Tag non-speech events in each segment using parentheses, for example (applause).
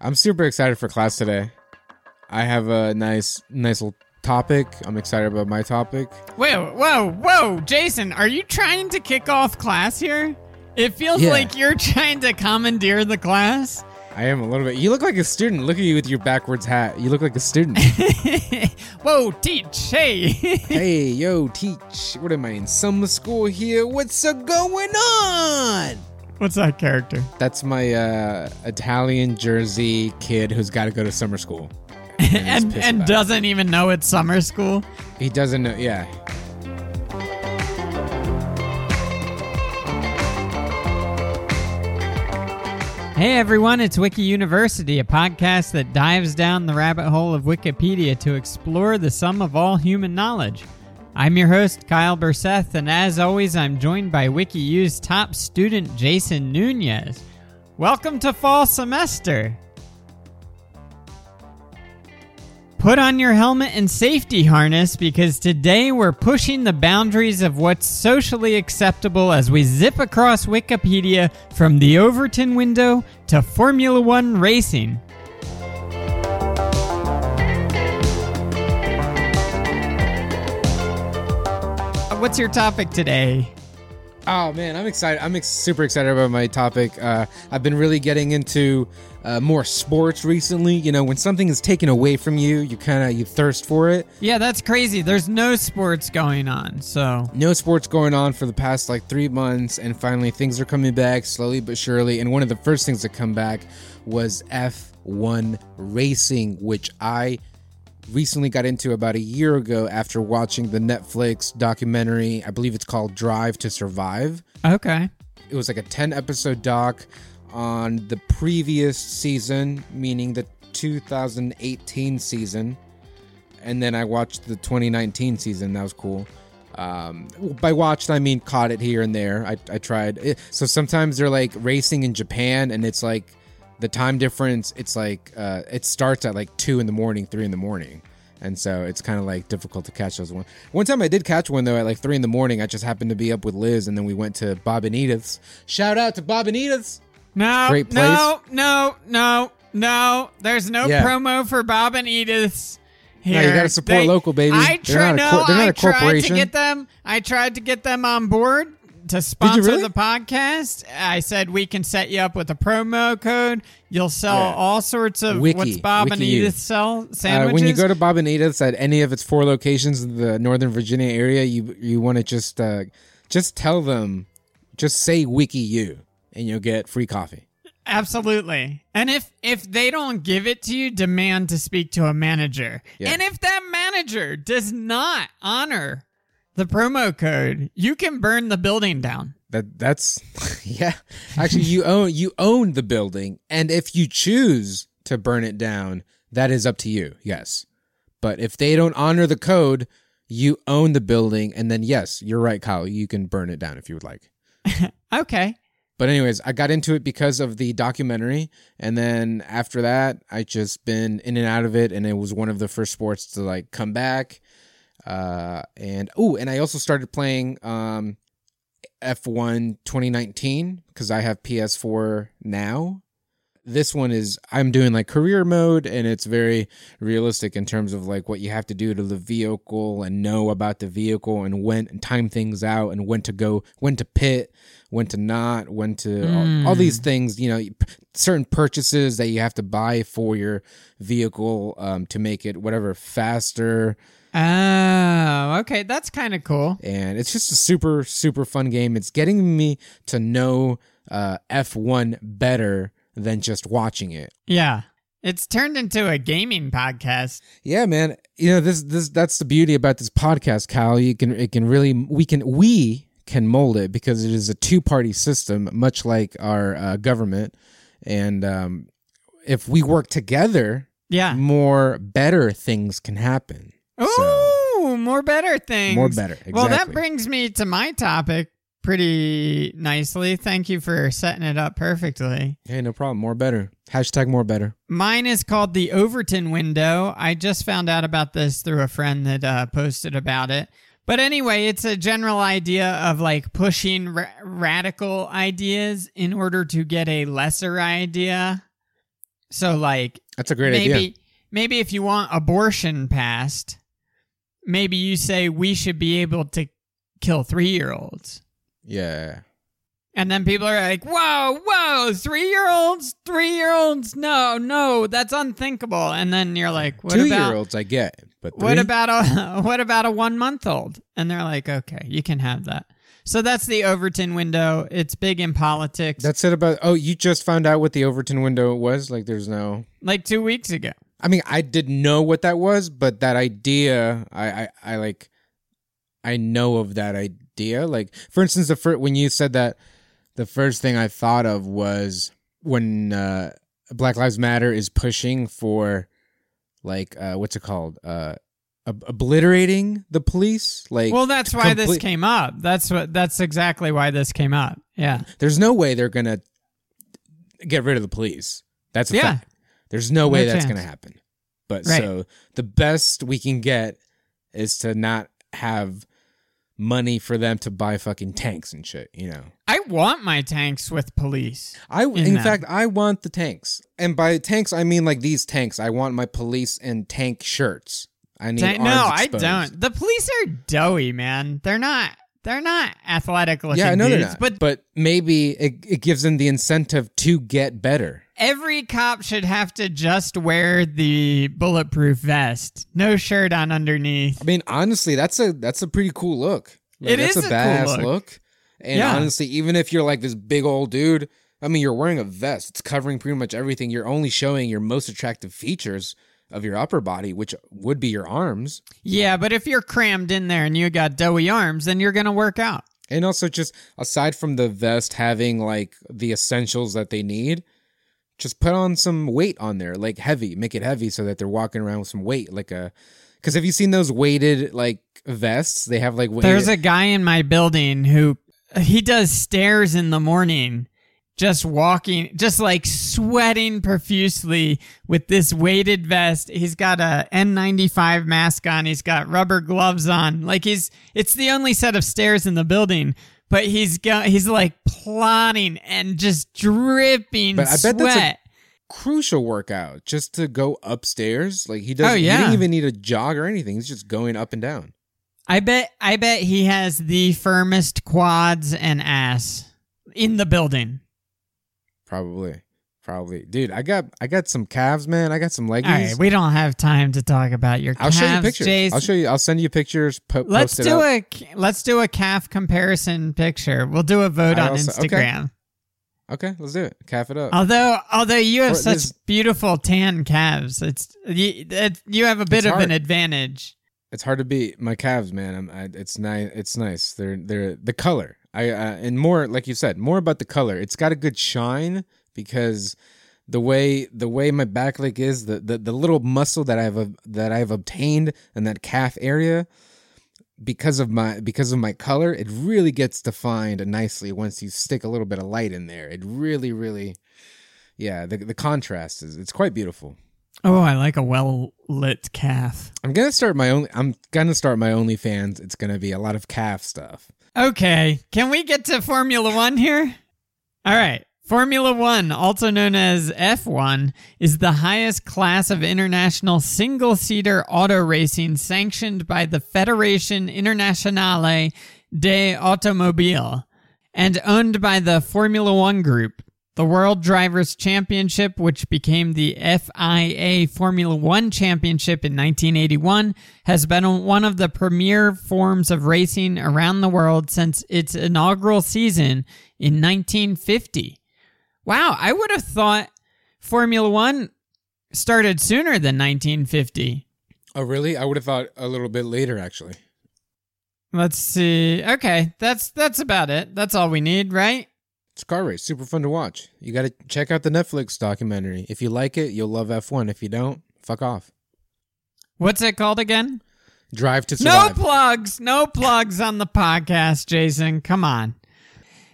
I'm super excited for class today. I have a nice, nice little topic. I'm excited about my topic. Whoa, whoa, whoa, Jason, are you trying to kick off class here? It feels Yeah. like you're (laughs) trying to commandeer the class. I am a little bit. You look like a student. Look at you with your backwards hat. You look like a student. (laughs) Whoa, teach, hey. (laughs) hey, yo, teach. What am I in summer school here? What's going on? What's that character? That's my uh, Italian Jersey kid who's got to go to summer school. (laughs) and and doesn't even know it's summer school. He doesn't know. Yeah. Hey everyone, it's Wiki University, a podcast that dives down the rabbit hole of Wikipedia to explore the sum of all human knowledge. I'm your host, Kyle Burseth, and as always, I'm joined by WikiU's top student, Jason Nunez. Welcome to fall semester. Put on your helmet and safety harness because today we're pushing the boundaries of what's socially acceptable as we zip across Wikipedia from the Overton window to Formula One racing. What's your topic today? Oh man, I'm excited. I'm ex- super excited about my topic. Uh, I've been really getting into uh, more sports recently. You know, when something is taken away from you, you kind of you thirst for it. Yeah, that's crazy. There's no sports going on, so. No sports going on for the past like three months, and finally things are coming back slowly but surely. And one of the first things to come back was F1 racing, which I recently got into about a year ago after watching the Netflix documentary. I believe it's called Drive to Survive. Okay. it was like a 10 episode doc on the previous season, meaning the 2018 season. And then I watched the 2019 season. That was cool. Um, by watched, I mean caught it here and there. I, I tried. It, so sometimes they're like racing in Japan, and it's like the time difference. It's like uh, it starts at like two in the morning, three in the morning. And so it's kind of like difficult to catch those one. One time I did catch one though at like three in the morning. I just happened to be up with Liz, and then we went to Bob and Edith's. Shout out to Bob and Edith's. No, Great no, no, no, no. There's no Yeah. promo for Bob and Edith's. No, you gotta support local, baby. I They're tried. not a No, they're not I tried to get them. I tried to get them on board to sponsor really? the podcast. I said we can set you up with a promo code. You'll sell Yeah. all sorts of Wiki. what's Bob and Wiki you. Edith sell Uh, sandwiches. when you go to Bob and Edith's at any of its four locations in the Northern Virginia area, you you want to just uh, just tell them, just say Wiki U, and you'll get free coffee. Absolutely. And if if they don't give it to you, demand to speak to a manager. Yeah. And if that manager does not honor the promo code, you can burn the building down. That that's (laughs) yeah. Actually, you own you own the building, and if you choose to burn it down, that is up to you. Yes, but if they don't honor the code, you own the building, and then yes, you're right, Kyle. You can burn it down if you would like. (laughs) Okay. But anyways, I got into it because of the documentary, and then after that, I just been in and out of it, and it was one of the first sports to like come back. Uh, and oh, and I also started playing um, F1 2019 because I have PS4 now. This one is I'm doing like career mode, and it's very realistic in terms of like what you have to do to the vehicle and know about the vehicle and when and time things out and when to go, when to pit, when to not, when to all, all these things. You know, certain purchases that you have to buy for your vehicle um, to make it whatever faster. Oh, okay. That's kind of cool. And it's just a super super fun game. It's getting me to know uh, F1 better than just watching it. Yeah. It's turned into a gaming podcast. Yeah, man. You know, this this that's the beauty about this podcast, Kyle. You can it can really we can we can mold it because it is a two party system, much like our uh, government. And um, if we work together, Yeah. more better things can happen. So, Ooh, more better things. more better. Exactly. Well, that brings me to my topic pretty nicely. Thank you for setting it up perfectly. hey, no problem. More better. Hashtag more better. Mine is called the Overton window. I just found out about this through a friend that uh, posted about it. But anyway, it's a general idea of like pushing ra- radical ideas in order to get a lesser idea. So like That's a great maybe idea. maybe if you want abortion passed, maybe you say we should be able to kill 3-year-olds. Yeah. And then people are like, "Whoa, whoa, 3-year-olds? 3-year-olds? No, no, that's unthinkable." And then you're like, "What Two about year olds, I get, but What about a (laughs) what about a one month old? And they're like, okay, you can have that. So that's the Overton window. It's big in politics. That's it about. Oh, you just found out what the Overton window was? Like, there's no. like two weeks ago. I mean, I didn't know what that was, but that idea, I, I, I like, I know of that idea. Like, for instance, the first when you said that, the first thing I thought of was when uh, Black Lives Matter is pushing for, like, uh, what's it called? Uh, ob- obliterating the police. Like, Well, that's why this came up. That's what. That's exactly why this came up. Yeah. there's no way they're gonna get rid of the police. That's a Yeah. fact. There's no way No that's gonna happen. But Right. so the best we can get is to not have money for them to buy fucking tanks and shit. You know. I want my tanks with police. I In in fact I want the tanks, and by tanks I mean like these tanks. I want my police and tank shirts. I need Tank- no, arms I don't. The police are doughy, man. They're not. They're not athletic looking. Yeah, I know they're not. But but maybe it, it gives them the incentive to get better. Every cop should have to just wear the bulletproof vest, no shirt on underneath. I mean, honestly, that's a that's a pretty cool look. It that's is a a cool badass look. look. And Yeah. honestly, even if you're like this big old dude, I mean, you're wearing a vest. It's covering pretty much everything. You're only showing your most attractive features of your upper body, which would be your arms, Yeah, but if you're crammed in there and you got doughy arms, then you're gonna work out. and also just aside from the vest having like the essentials that they need. Just put on some weight on there, like heavy. Make it heavy so that they're walking around with some weight, like a. Because have you seen those weighted like vests? They have like weighted. There's a guy in my building who he does stairs in the morning, just walking, just like sweating profusely with this weighted vest. He's got a N95 mask on. He's got rubber gloves on. Like he's it's the only set of stairs in the building, but he's got he's like plodding and just dripping But I bet that's a- crucial workout just to go upstairs. Like he oh, doesn't. Oh, He didn't even need a jog or anything. He's just going up and down. I bet I bet he has the firmest quads and ass in the building. Probably, probably, dude. I got I got some calves, man. I got some All leggies. right, we don't have time to talk about your I'll calves, show you pictures. Jace. I'll show you. I'll send you pictures. Po- let's do a let's do a calf comparison picture. We'll do a vote I on also- Instagram. Okay, let's do it. Calf it up. Although although you have For- such this- beautiful tan calves, it's you, it, you have a bit of an advantage. it's hard to beat my calves, man. I'm, I, it's nice. It's nice. They're they're the color. I uh, and more like you said, more about the color. It's got a good shine because the way the way my back leg is, the the, the little muscle that I've that I've obtained in that calf area because of my because of my color, it really gets defined nicely once you stick a little bit of light in there. It really really yeah, the the contrast is it's quite beautiful. Oh, I like a well lit calf. I'm gonna start my own. I'm gonna start my OnlyFans. It's gonna be a lot of calf stuff. Okay, can we get to Formula One here? All right. Formula One, also known as F1, is the highest class of international single seater auto racing sanctioned by the Federation Internationale de Automobile and owned by the Formula One Group. The World Drivers' Championship, which became the FIA Formula One Championship in 1981, has been one of the premier forms of racing around the world since its inaugural season in 1950. Wow, I would have thought Formula One started sooner than 1950. Oh, really? I would have thought a little bit later, actually. Let's see. Okay, that's that's about it. That's all we need, right? It's a car race, super fun to watch. You got to check out the Netflix documentary. If you like it, you'll love F1. If you don't, fuck off. What's it called again? Drive to Survive. No plugs. No plugs on the podcast, Jason. Come on.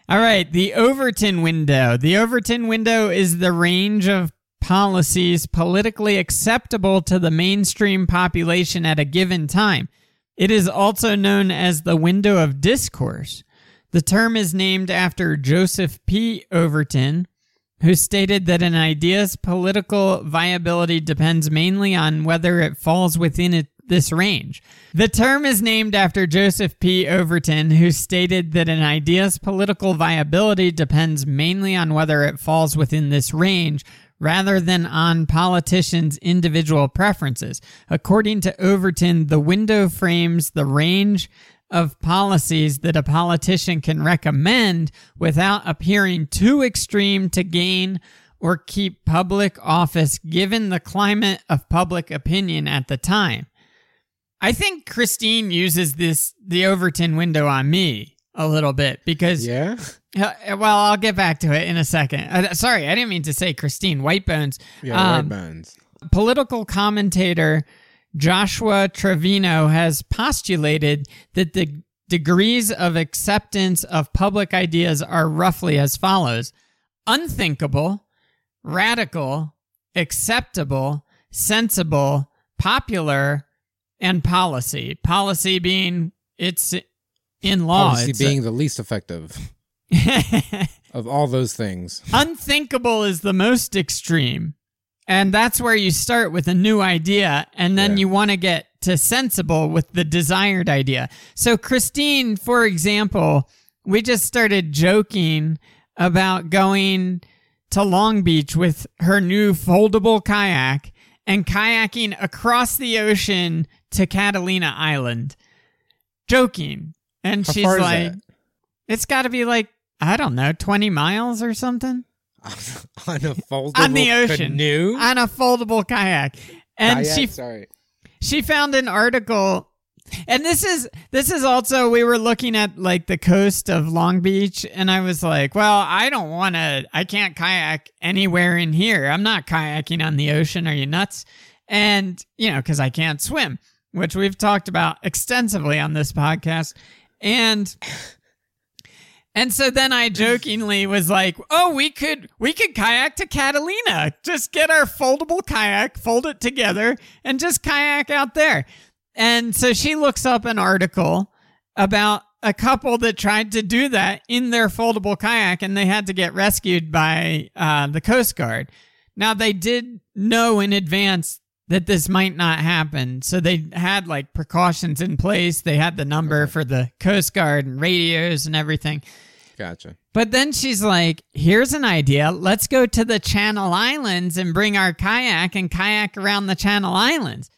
All right. The Overton window. The Overton window is the range of policies politically acceptable to the mainstream population at a given time. It is also known as the window of discourse. The term is named after Joseph P. Overton, who stated that an idea's political viability depends mainly on whether it falls within it, this range. The term is named after Joseph P. Overton, who stated that an idea's political viability depends mainly on whether it falls within this range rather than on politicians' individual preferences. According to Overton, the window frames the range of policies that a politician can recommend without appearing too extreme to gain or keep public office given the climate of public opinion at the time. I think Christine uses this the Overton window on me a little bit because Yeah. well, I'll get back to it in a second. Uh, sorry, I didn't mean to say Christine Whitebones. Yeah. Um, White bones. political commentator Joshua Trevino has postulated that the degrees of acceptance of public ideas are roughly as follows unthinkable, radical, acceptable, sensible, popular, and policy. Policy being it's in law. It's being the least effective (laughs) of all those things. unthinkable is the most extreme. And that's where you start with a new idea, and then Yeah. you want to get to sensible with the desired idea. So, Christine, for example, we just started joking about going to Long Beach with her new foldable kayak and kayaking across the ocean to Catalina Island. Joking. And How she's like, it's got to be like, I don't know, 20 miles or something (laughs) on a foldable on the ocean canoe. on a foldable kayak. And Kayak? she sorry. she found an article and this is this is also we were looking at like the coast of Long Beach and I was like, well, I don't want to I can't kayak anywhere in here. I'm not kayaking on the ocean. Are you nuts? And, you know, cuz I can't swim, which we've talked about extensively on this podcast. And and so then I jokingly was like, "Oh, we could we could kayak to Catalina. Just get our foldable kayak, fold it together, and just kayak out there." And so she looks up an article about a couple that tried to do that in their foldable kayak, and they had to get rescued by uh, the Coast Guard. Now they did know in advance that this might not happen, so they had like precautions in place. They had the number for the Coast Guard and radios and everything. Gotcha. But then she's like, here's an idea. Let's go to the Channel Islands and bring our kayak and kayak around the Channel Islands.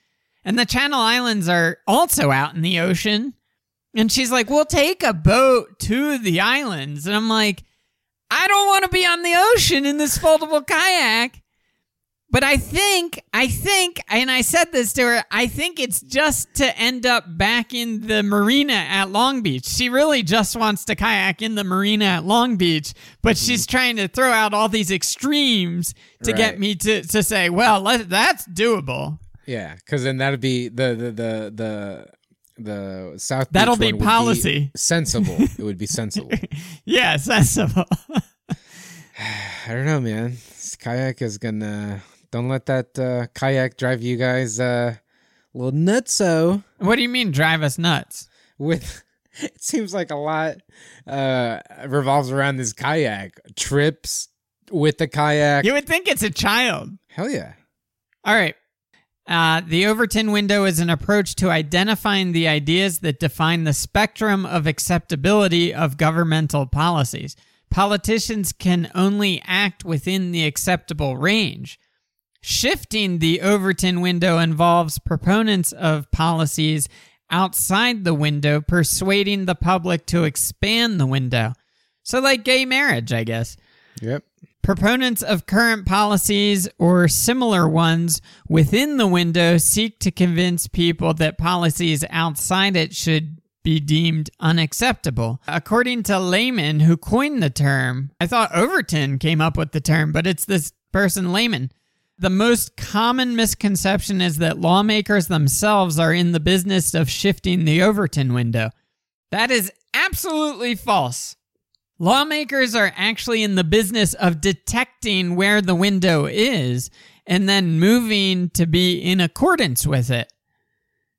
And the Channel Islands are also out in the ocean. And she's like, we'll take a boat to the islands. And I'm like, I don't want to be on the ocean in this foldable kayak. But I think, I think, and I said this to her, I think it's just to end up back in the marina at Long Beach. She really just wants to kayak in the marina at Long Beach, but mm-hmm. she's trying to throw out all these extremes to get me to, to say, well, let, that's doable. Yeah, because then that'd be the the the the the South. That'll Beach be policy. sensible. it would be (laughs) sensible. Yeah, sensible. (sighs) I don't know, man. This kayak is gonna. Don't let that uh, kayak drive you guys uh, a little nutso. what do you mean drive us nuts? With (laughs) it seems like a lot uh, revolves around this kayak trips with the kayak. You would think it's a child. Hell yeah. All right. Uh, the Overton window is an approach to identifying the ideas that define the spectrum of acceptability of governmental policies. Politicians can only act within the acceptable range. Shifting the Overton window involves proponents of policies outside the window persuading the public to expand the window. So, like gay marriage, I guess. Yep. Proponents of current policies or similar ones within the window seek to convince people that policies outside it should be deemed unacceptable. According to Lehman, who coined the term, I thought Overton came up with the term, but it's this person, Lehman. The most common misconception is that lawmakers themselves are in the business of shifting the Overton window. That is absolutely false. Lawmakers are actually in the business of detecting where the window is and then moving to be in accordance with it.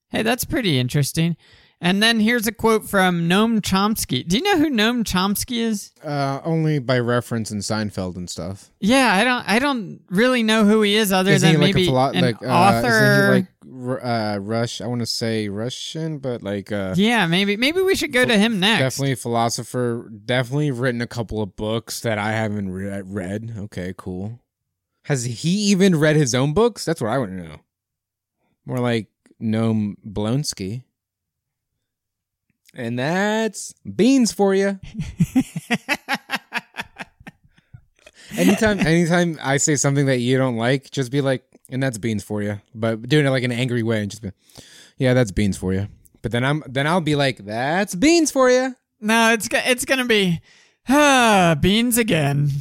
Hey, that's pretty interesting. And then here's a quote from Noam Chomsky. Do you know who Noam Chomsky is? Uh, only by reference in Seinfeld and stuff. Yeah, I don't. I don't really know who he is, other Isn't than like maybe philo- an like uh, author. Like uh, Rush? I want to say Russian, but like uh, yeah, maybe. Maybe we should go to him next. definitely a philosopher. Definitely written a couple of books that I haven't re- read. Okay, cool. Has he even read his own books? That's what I want to know. More like Noam Blonsky. And that's beans for you. (laughs) anytime anytime I say something that you don't like, just be like, and that's beans for you. But doing it like an angry way and just be Yeah, that's beans for you. But then I'm then I'll be like, that's beans for you. no, it's it's gonna be ah, beans again. (laughs)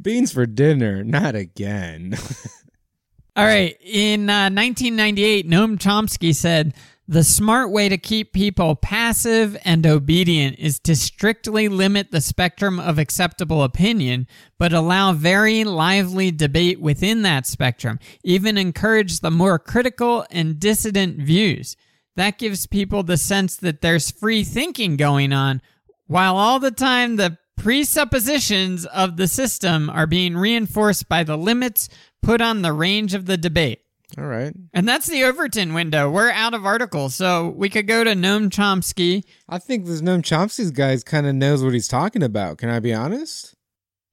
Beans for dinner, not again. (laughs) All right. In uh, 1998, Noam Chomsky said, The smart way to keep people passive and obedient is to strictly limit the spectrum of acceptable opinion, but allow very lively debate within that spectrum, even encourage the more critical and dissident views. That gives people the sense that there's free thinking going on, while all the time the presuppositions of the system are being reinforced by the limits put on the range of the debate. All right. And that's the Overton window. We're out of articles, so we could go to Noam Chomsky. I think this Noam Chomsky's guy kind of knows what he's talking about. Can I be honest?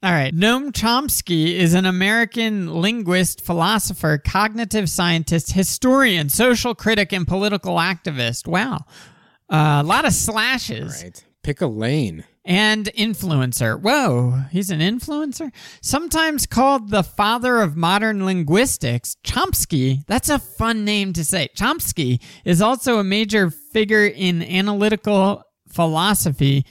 All right. Noam Chomsky is an American linguist, philosopher, cognitive scientist, historian, social critic, and political activist. Wow. Uh, a lot of slashes. Right. Pick a lane. And influencer. Whoa, he's an influencer? Sometimes called the father of modern linguistics, Chomsky, that's a fun name to say. Chomsky is also a major figure in analytical philosophy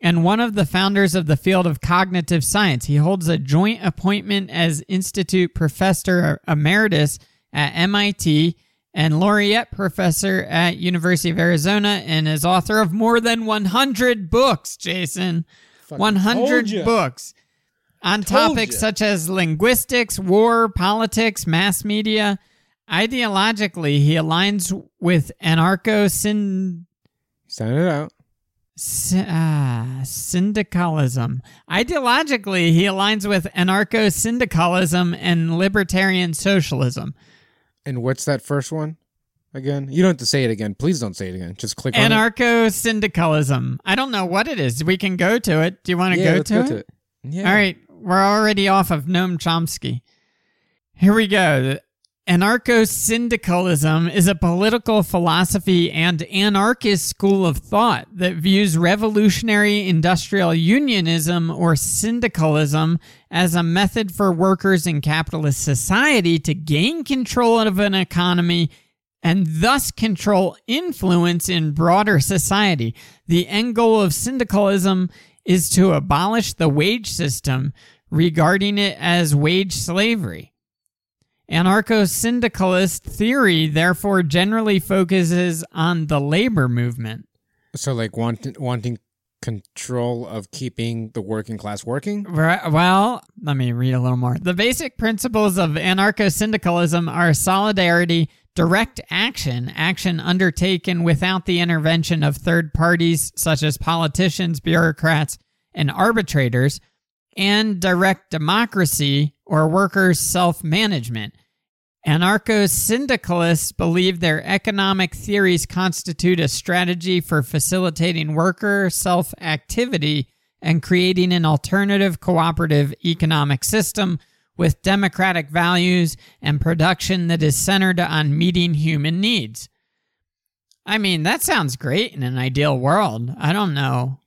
and one of the founders of the field of cognitive science. He holds a joint appointment as Institute Professor Emeritus at MIT and laureate professor at University of Arizona and is author of more than 100 books, Jason. Fucking 100 books on Told topics ya. such as linguistics, war, politics, mass media. Ideologically, he aligns with anarcho Sound it out. Sy- ah, syndicalism. Ideologically, he aligns with anarcho syndicalism and libertarian socialism. And what's that first one again? You don't have to say it again. Please don't say it again. Just click on it. Anarcho syndicalism. I don't know what it is. We can go to it. Do you want to Yeah, go, let's to, go it? to it. Yeah. All right, we're already off of Noam Chomsky. Here we go. Anarcho syndicalism is a political philosophy and anarchist school of thought that views revolutionary industrial unionism or syndicalism as a method for workers in capitalist society to gain control of an economy and thus control influence in broader society. The end goal of syndicalism is to abolish the wage system, regarding it as wage slavery. Anarcho syndicalist theory, therefore, generally focuses on the labor movement. So like wanting wanting control of keeping the working class working. Right, well, let me read a little more. The basic principles of anarcho syndicalism are solidarity, direct action, action undertaken without the intervention of third parties such as politicians, bureaucrats, and arbitrators, and direct democracy or workers' self management. Anarcho syndicalists believe their economic theories constitute a strategy for facilitating worker self activity and creating an alternative cooperative economic system with democratic values and production that is centered on meeting human needs. I mean, that sounds great in an ideal world. I don't know.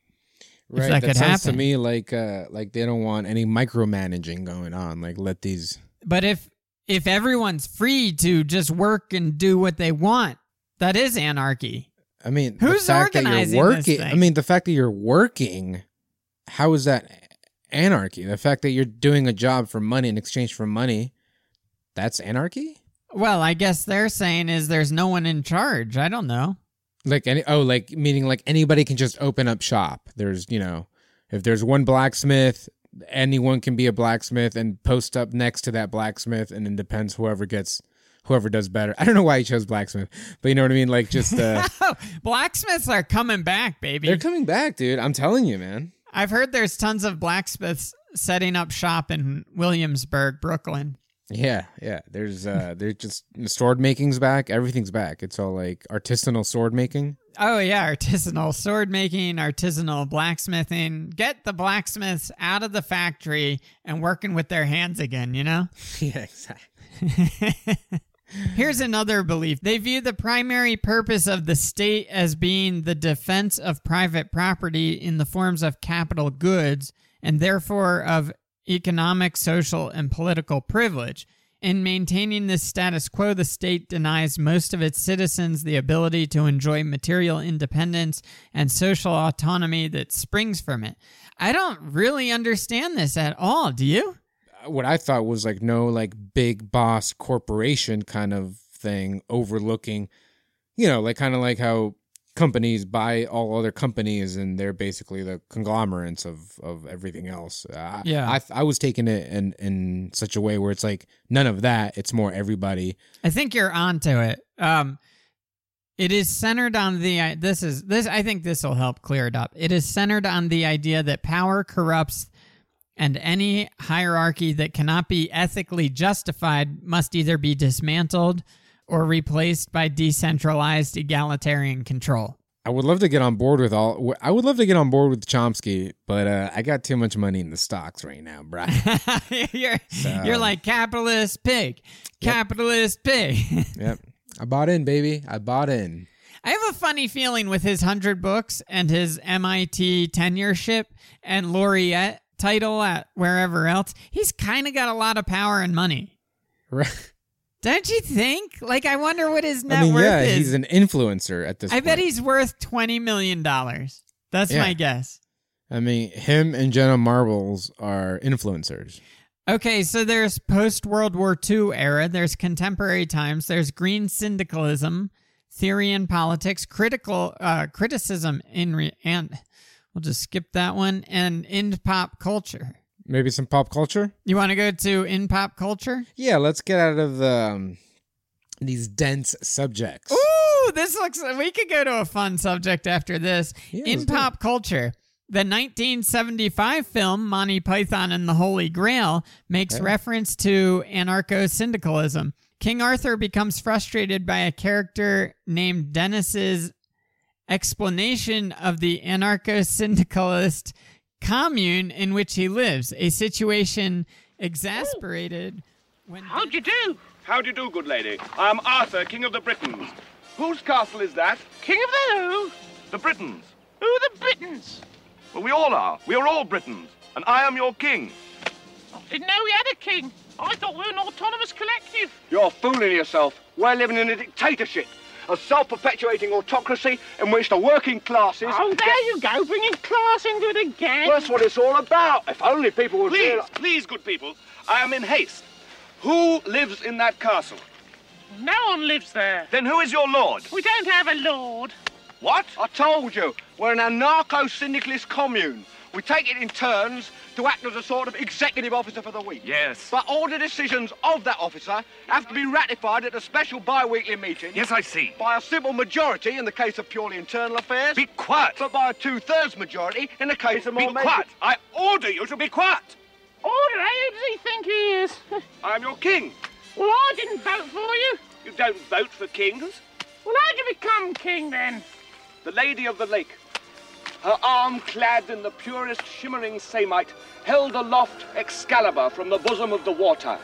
Right. that that could sounds happen. to me like uh like they don't want any micromanaging going on. Like let these But if if everyone's free to just work and do what they want, that is anarchy. I mean, Who's the fact that organizing you're this working. I mean, the fact that you're working, how is that anarchy? The fact that you're doing a job for money in exchange for money, that's anarchy. Well, I guess they're saying is there's no one in charge. I don't know. Like any oh, like meaning like anybody can just open up shop. There's you know, if there's one blacksmith, anyone can be a blacksmith and post up next to that blacksmith, and it depends whoever gets whoever does better. I don't know why he chose blacksmith, but you know what I mean. Like just uh, (laughs) Blacksmiths are coming back, baby. they're coming back, dude. I'm telling you, man. I've heard there's tons of blacksmiths setting up shop in Williamsburg, Brooklyn. Yeah, yeah. There's uh, there's just sword making's back. Everything's back. It's all like artisanal sword making. Oh yeah, artisanal sword making, artisanal blacksmithing. Get the blacksmiths out of the factory and working with their hands again, you know? (laughs) yeah, exactly. (laughs) Here's another belief. They view the primary purpose of the state as being the defense of private property in the forms of capital goods and therefore of economic, social, and political privilege. In maintaining this status quo, the state denies most of its citizens the ability to enjoy material independence and social autonomy that springs from it. I don't really understand this at all, do you? what I thought was like no like big boss corporation kind of thing overlooking, you know, like kind of like how companies buy all other companies and they're basically the conglomerates of of everything else. Uh, Yeah. I I was taking it in in such a way where it's like none of that. It's more everybody. I think you're onto it. Um, it is centered on the this is this I think this will help clear it up. It is centered on the idea that power corrupts and any hierarchy that cannot be ethically justified must either be dismantled or replaced by decentralized egalitarian control. I would love to get on board with all. I would love to get on board with Chomsky, but uh, I got too much money in the stocks right now, bro. (laughs) you're you're like capitalist pig, capitalist pig. (laughs) yep, I bought in, baby. I bought in. I have a funny feeling with his 100 books and his MIT tenureship and laureate title at wherever else. He's kind of got a lot of power and money. Right. Don't you think? Like, I wonder what his net I mean, worth yeah, is. he's an influencer at this. I bet he's worth $20 million. That's Yeah. my guess. I mean, him and Jenna Marbles are influencers. Okay, so there's post World War II era, there's contemporary times, there's green syndicalism, theory in politics, critical uh, criticism in re- and we'll just skip that one, and in pop culture. Maybe some pop culture. You want to go to in pop culture? Yeah, let's get out of the um, these dense subjects. Ooh, this looks. We could go to a fun subject after this. Yeah, in let's do it. pop culture, the 1975 film Monty Python and the Holy Grail makes Yeah. reference to anarcho syndicalism. King Arthur becomes frustrated by a character named Dennis's explanation of the anarcho syndicalist commune in which he lives, a situation exasperated when. How do you do? How do you do, good lady? I am Arthur, King of the Britons. Whose castle is that? King of the who? The Britons. Who the Britons? Well, we all are. We are all Britons. And I am your king. Didn't know we had a king. I thought we were an autonomous collective. You're fooling yourself. We're living in a dictatorship, a self-perpetuating autocracy in which the working classes. Oh, there you go, bringing class into it again. Well, that's what it's all about. If only people would Please, realize. please, good people. I am in haste. Who lives in that castle? No one lives there. Then who is your lord? We don't have a lord. What? I told you, we're an anarcho-syndicalist commune. We take it in turns to act as a sort of executive officer for the week. Yes. But all the decisions of that officer have to be ratified at a special bi-weekly meeting Yes, I see. by a simple majority in the case of purely internal affairs, Be quiet. but by a two-thirds majority in the case of Be more major- quiet. I order you to be quiet. Order, who does he think he is? (laughs) I am your king. well, I didn't vote for you. You don't vote for kings. Well, how'd you become king then? The Lady of the Lake, her arm clad in the purest shimmering samite, held aloft Excalibur from the bosom of the water,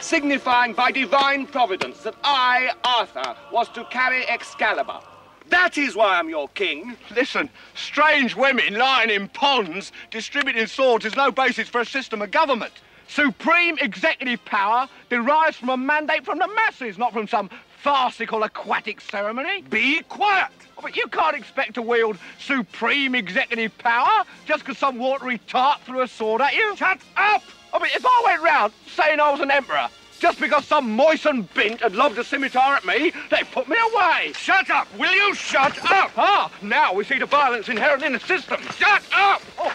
signifying by divine providence that I, Arthur, was to carry Excalibur. That is why I'm your king. Listen, strange women lying in ponds distributing swords is no basis for a system of government. Supreme executive power derives from a mandate from the masses, not from some farcical aquatic ceremony. Be quiet. Oh, But you can't expect to wield supreme executive power just because some watery tart threw a sword at you. Shut up. I mean, if I went round saying I was an emperor, just because some moistened bint had lobbed a scimitar at me, they'd put me away. Shut up. Will you shut up? Ah, now we see the violence inherent in the system. Shut up. Oh,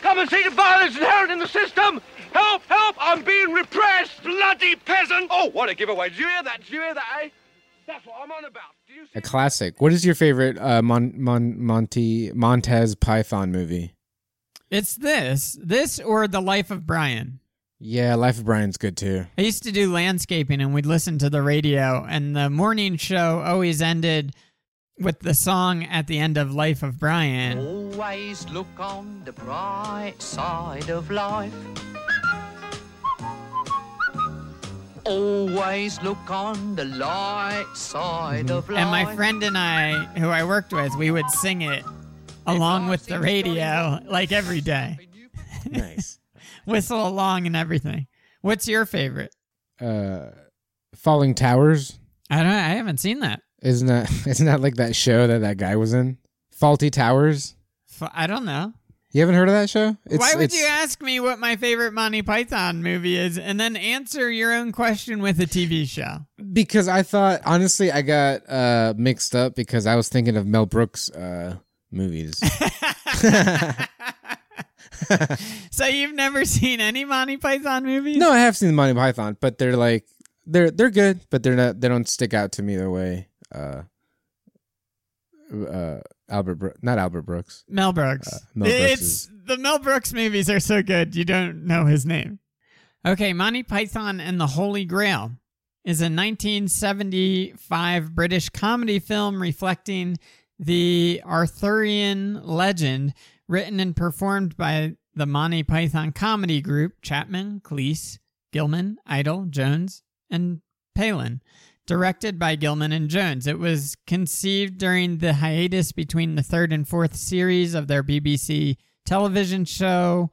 come and see the violence inherent in the system. Help! Help! I'm being repressed! Bloody peasant! Oh, what a giveaway. Did you hear that? Did you hear that, eh? That's what I'm on about. Do you see A classic. What is your favorite uh, Mon- Mon- Monty Montez Python movie? It's this, this or The Life of Brian. Yeah, Life of Brian's good too. I used to do landscaping and we'd listen to the radio, and the morning show always ended with the song at the end of Life of Brian. Always look on the bright side of life. Always look on the light side of life. And my friend and I, who I worked with, we would sing it along with the radio like every day, Nice. (laughs) whistle along and everything. What's your favorite? uh, Falling Towers. I don't. I haven't seen that. Isn't that (laughs) isn't that like that show that that guy was in? Fawlty Towers. F- I don't know. You haven't heard of that show? It's, Why would it's- you ask me what my favorite Monty Python movie is and then answer your own question with a TV show? Because I thought honestly, I got uh, mixed up because I was thinking of Mel Brooks uh, movies. (laughs) (laughs) So you've never seen any Monty Python movies? no, I have seen the Monty Python, but they're like they're they're good, but they're not. They don't stick out to me the way uh, uh, Albert Bro- not Albert Brooks. Mel Brooks. Uh, Mel Brooks it's is- the Mel Brooks movies are so good you don't know his name. Okay, Monty Python and the Holy Grail is a 1975 British comedy film reflecting the Arthurian legend written and performed by the Monty Python comedy group Chapman, Cleese, Gilliam, Idle, Jones, and Palin directed by Gilliam and Jones. It was conceived during the hiatus between the third and fourth series of their BBC television show,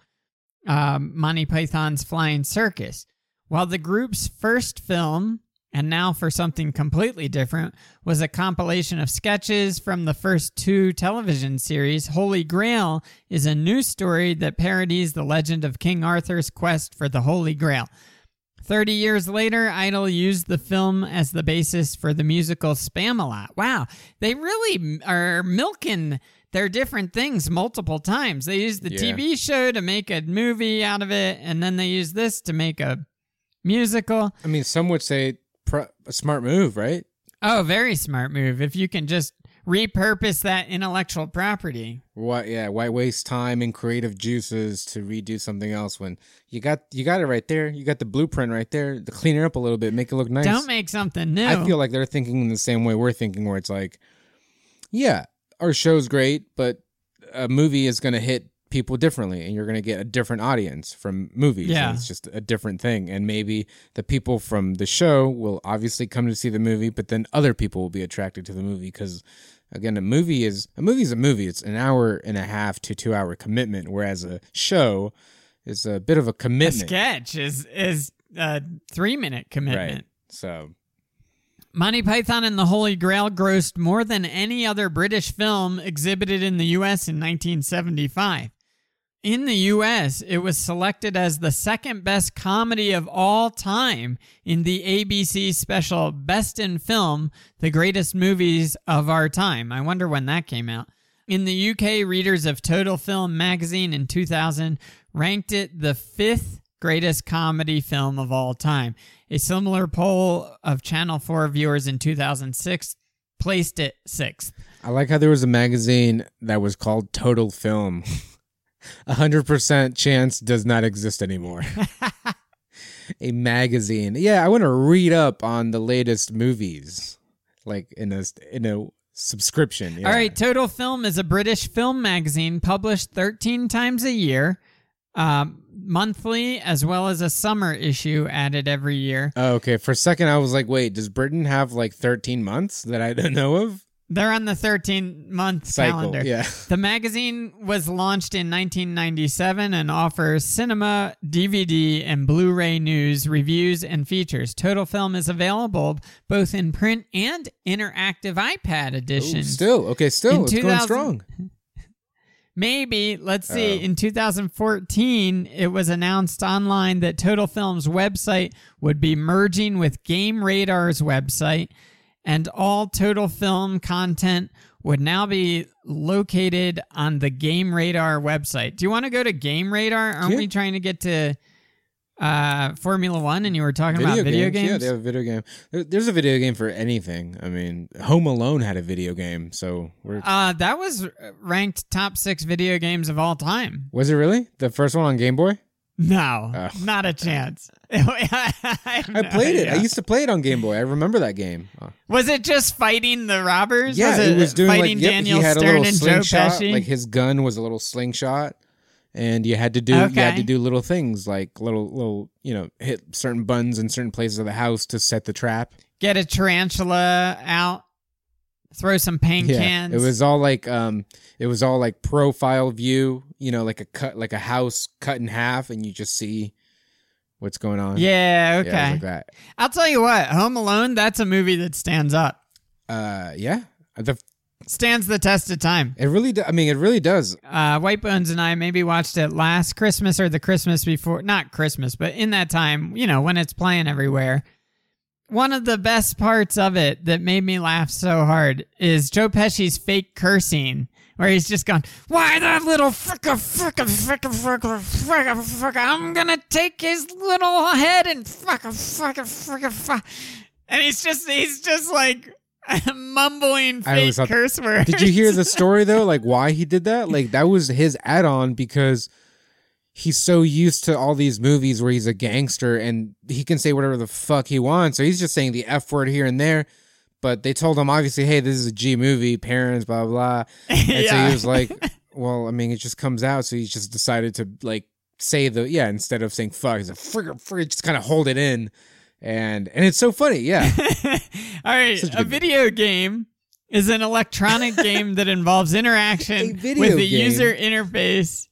um, Monty Python's Flying Circus. While the group's first film, and now for something completely different, was a compilation of sketches from the first two television series, Holy Grail is a new story that parodies the legend of King Arthur's quest for the Holy Grail. 30 years later, Idle used the film as the basis for the musical Spamalot. Wow, they really are milking their different things multiple times. They used the Yeah. TV show to make a movie out of it, and then they used this to make a musical. I mean, some would say pro- a smart move, right? Oh, very smart move. If you can just repurpose that intellectual property. What? Yeah, why waste time and creative juices to redo something else when you got you got it right there? You got the blueprint right there. To clean it up a little bit, make it look nice. Don't make something new. I feel like they're thinking in the same way we're thinking, where it's like, yeah, our show's great, but a movie is going to hit people differently, and you're going to get a different audience from movies. Yeah. and it's just a different thing, and maybe the people from the show will obviously come to see the movie, but then other people will be attracted to the movie because. Again, a movie is a movie is a movie. It's an hour and a half to two hour commitment, whereas a show is a bit of a commitment. a sketch is is a three minute commitment. right. So Monty Python and the Holy Grail grossed more than any other British film exhibited in the U.S. in 1975. In the U.S., it was selected as the second best comedy of all time in the ABC special Best in Film, The Greatest Movies of Our Time. I wonder when that came out. In the UK, readers of Total Film magazine in 2000 ranked it the fifth greatest comedy film of all time. A similar poll of Channel 4 viewers in 2006 placed it sixth. I like how there was a magazine that was called Total Film. (laughs) A hundred percent chance does not exist anymore. (laughs) a magazine. Yeah, I want to read up on the latest movies, like in a in a subscription. Yeah. All right, Total Film is a British film magazine published 13 times a year, um, monthly, as well as a summer issue added every year. Oh, okay. For a second, I was like, wait, does Britain have like thirteen months that I don't know of? They're on the 13 month Cycle. calendar. Yeah. (laughs) The magazine was launched in 1997 and offers cinema, DVD, and Blu ray news, reviews, and features. Total Film is available both in print and interactive iPad Ooh, still okay. Still, In it's going strong. (laughs) Maybe, let's see, Oh. in 2014, it was announced online that Total Film's website would be merging with Game Radar's website, and all Total Film content would now be located on the Game Radar website. Do you want to go to Game Radar? Aren't Yeah. we trying to get to uh, Formula One, and you were talking about video games. Yeah, they have a video game. There's a video game for anything. I mean, Home Alone had a video game, so we're. uh, that was ranked top six video games of all time. was it really the first one on Game Boy? No, Oh. not a chance. (laughs) (laughs) I, I played it. I used to play it on Game Boy. I remember that game. Uh, Was it just fighting the robbers? yeah, was it, was doing fighting like yep, Daniel he had Stern a little and Joe slingshot. Pesci. Like his gun was a little slingshot, and you had to do you had to do little things like little little you know hit certain buttons in certain places of the house to set the trap. Get a tarantula out, throw some paint cans. It was all like um it was all like profile view, you know, like a cut like a house cut in half and you just see what's going on. Yeah, Yeah, okay. like that. I'll tell you what, Home Alone, that's a movie that stands up. Uh yeah. The, Stands the test of time. it really do, I mean it really does. Uh, White Bones and I maybe watched it last Christmas or the Christmas before. Not Christmas, but in that time, you know, when it's playing everywhere. One of the best parts of it that made me laugh so hard is Joe Pesci's fake cursing, where he's just going, Why that little fricka, fricka, fricka, fricka, fricka, fricka, I'm gonna take his little head and fricka, fricka, fricka, fricka. And he's just, he's just like (laughs) mumbling fake curse words. Did you hear the (laughs) story though? Like why he did that? Like that was his add-on because he's so used to all these movies where he's a gangster and he can say whatever the fuck he wants. So he's just saying the F word here and there. But they told him obviously, hey, this is a G movie, parents, blah blah. blah. (laughs) And so he was like, (laughs) well, I mean, it just comes out. So he just decided to like say the yeah instead of saying fuck, he's like frig frig, just kind of hold it in. And and it's so funny, yeah. (laughs) All right, a a video game is an electronic game that involves interaction with the game. user interface.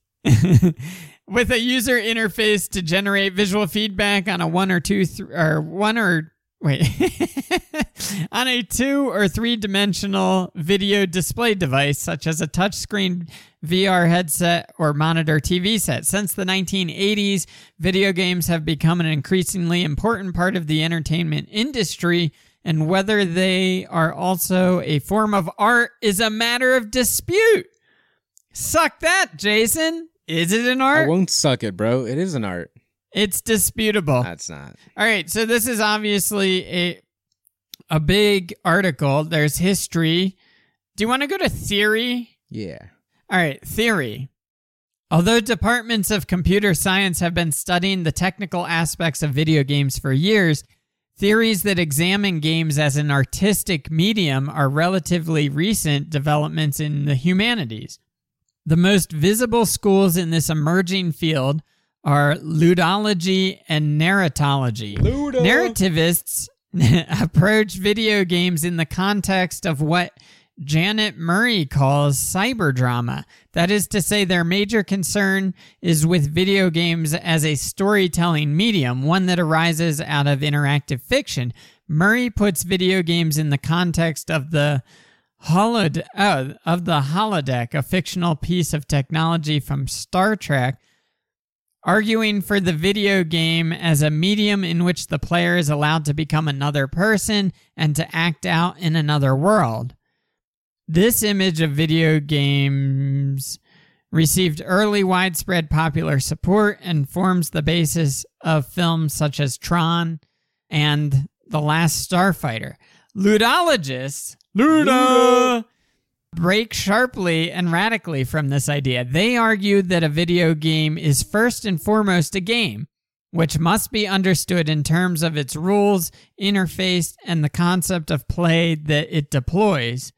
With a user interface to generate visual feedback on a one or two th- or one or wait (laughs) on a two or three dimensional video display device such as a touchscreen VR headset or monitor TV set. Since the 1980s, video games have become an increasingly important part of the entertainment industry, and whether they are also a form of art is a matter of dispute. Suck that, Jason. Is it an art? I won't suck it, bro. It is an art. It's disputable. That's not. All right, so this is obviously a a big article. There's history. Do you want to go to theory? Yeah. All right, theory. Although departments of computer science have been studying the technical aspects of video games for years, theories that examine games as an artistic medium are relatively recent developments in the humanities. The most visible schools in this emerging field are ludology and narratology. Narrativists (laughs) approach video games in the context of what Janet Murray calls cyberdrama. That is to say, their major concern is with video games as a storytelling medium, one that arises out of interactive fiction. Murray puts video games in the context of the holod- uh, of the holodeck, a fictional piece of technology from Star Trek, arguing for the video game as a medium in which the player is allowed to become another person and to act out in another world. This image of video games received early widespread popular support and forms the basis of films such as Tron and The Last Starfighter. Ludologists, Luda, break sharply and radically from this idea. They argue that a video game is first and foremost a game, which must be understood in terms of its rules, interface, and the concept of play that it deploys.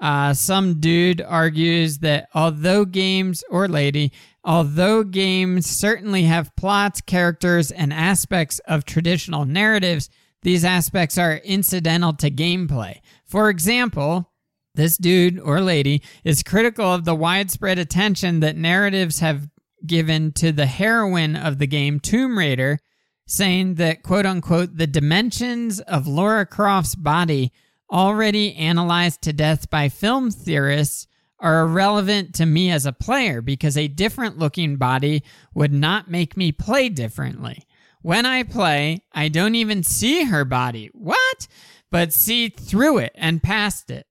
Uh, some dude argues that although games, or lady, although games certainly have plots, characters, and aspects of traditional narratives, these aspects are incidental to gameplay. For example, this dude or lady is critical of the widespread attention that narratives have given to the heroine of the game Tomb Raider, saying that, quote unquote, the dimensions of Laura Croft's body, already analyzed to death by film theorists, are irrelevant to me as a player because a different looking body would not make me play differently. When I play, I don't even see her body. What? But see through it and past it.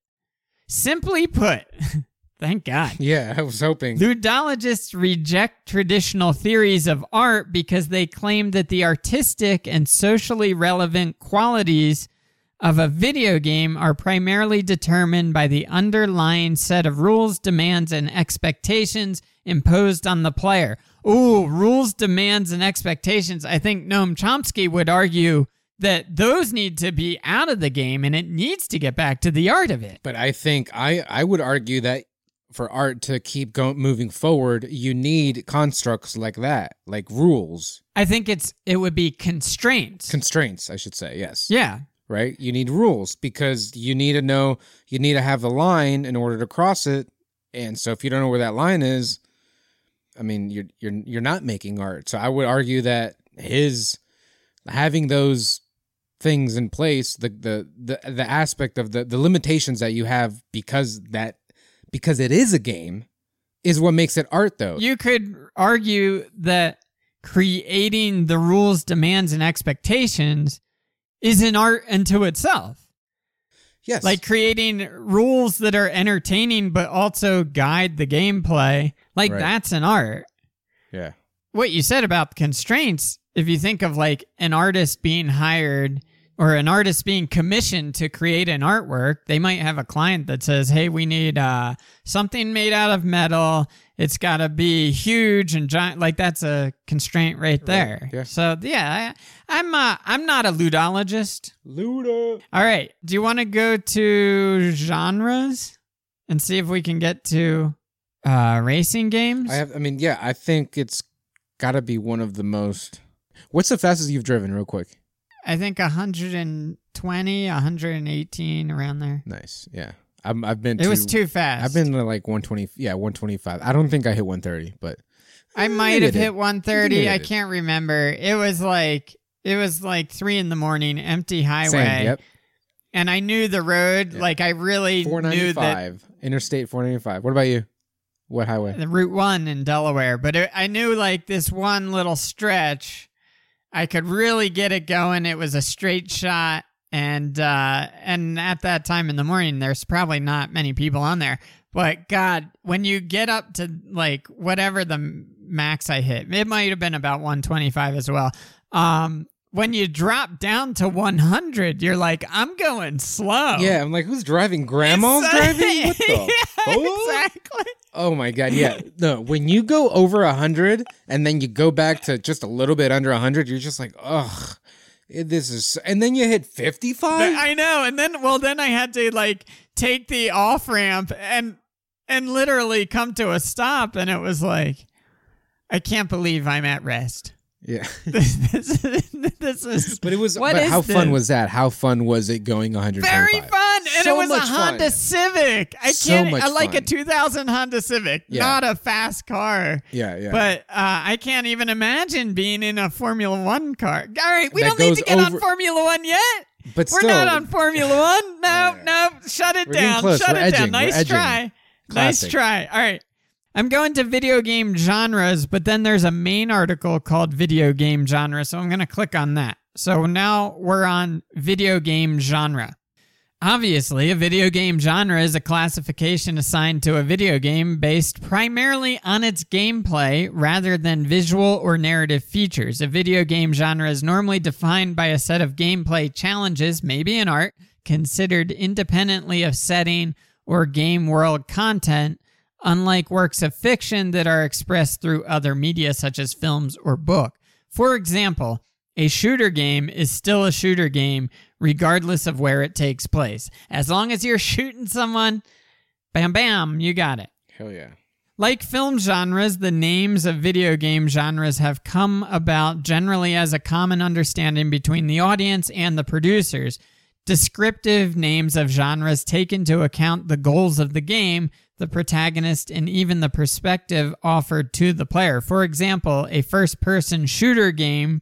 Simply put, (laughs) Thank God. Yeah, I was hoping. Ludologists reject traditional theories of art because they claim that the artistic and socially relevant qualities of a video game are primarily determined by the underlying set of rules, demands, and expectations imposed on the player. Ooh, rules, demands, and expectations. I think Noam Chomsky would argue that those need to be out of the game and it needs to get back to the art of it. But I think I I would argue that for art to keep going moving forward, you need constructs like that, like rules, I think it's it would be constraints. constraints, I should say. Yes. yeah. Right? You need rules because you need to know you need to have the line in order to cross it. And so if you don't know where that line is, I mean, you're you're you're not making art. So I would argue that his having those things in place, the the the, the aspect of the the limitations that you have because that because it is a game is what makes it art though. You could argue that creating the rules, demands, and expectations is an art unto itself. yes. Like creating rules that are entertaining but also guide the gameplay. Like Right. that's an art. yeah. What you said about constraints, if you think of like an artist being hired or an artist being commissioned to create an artwork, they might have a client that says, "Hey, we need uh, something made out of metal. It's got to be huge and giant." Like that's a constraint right there. yeah. So yeah, I, I'm uh, I'm not a ludologist. Luda. All right, do you want to go to genres and see if we can get to uh, racing games? I have I mean, yeah, I think it's got to be one of the most What's the fastest you've driven real quick? I think 120, 118 around there. Nice. Yeah. I'm, I've been It to, was too fast. I've been to like 120 yeah, 125. I don't think I hit 130, but I Eh, might have hit 130. I I can't remember. It was like it was like three in the morning, empty highway, Same, yep. and I knew the road. Like I really knew that 495. Interstate 495. What about you? What highway? the Route One in Delaware, but it, I knew like this one little stretch, I could really get it going. It was a straight shot, and uh, and at that time in the morning, there's probably not many people on there. But God, when you get up to like whatever the max I hit, it might have been about 125 as well. Um, when you drop down to 100, you're like, I'm going slow. Yeah, I'm like, who's driving? Grandma's It's- (laughs) driving? What the (laughs) Yeah, fuck? exactly. Oh my god, yeah. No, when you go over hundred and then you go back to just a little bit under hundred, you're just like, ugh, this is. And then you hit 55. I know, and then well, then I had to like take the off ramp and and literally come to a stop, and it was like, I can't believe I'm at rest. Yeah, (laughs) this, this, (laughs) this is (laughs) but it was. What is how fun was that? How fun was it going 100? very fun, and So it was a much fun. Honda Civic. I So can't. much I like a 2000 Honda Civic, Yeah. not a fast car. Yeah, yeah. But uh, I can't even imagine being in a Formula One car. All right, we That don't need to get on Formula One yet. but We're still, not on Formula One. No, Yeah. no. Shut it We're down. Shut We're it edging. down. Nice try. Classic. Nice try. All right. I'm going to video game genres, but then there's a main article called video game genre. So I'm going to click on that. So now we're on video game genre. Obviously, a video game genre is a classification assigned to a video game based primarily on its gameplay rather than visual or narrative features. A video game genre is normally defined by a set of gameplay challenges, maybe an art, considered independently of setting or game world content, unlike works of fiction that are expressed through other media such as films or book. For example, a shooter game is still a shooter game regardless of where it takes place. As long as you're (laughs) shooting someone, bam bam, you got it. Hell yeah. Like film genres, the names of video game genres have come about generally as a common understanding between the audience and the producers. Descriptive names of genres take into account the goals of the game, the protagonist, and even the perspective offered to the player. For example, a first person shooter game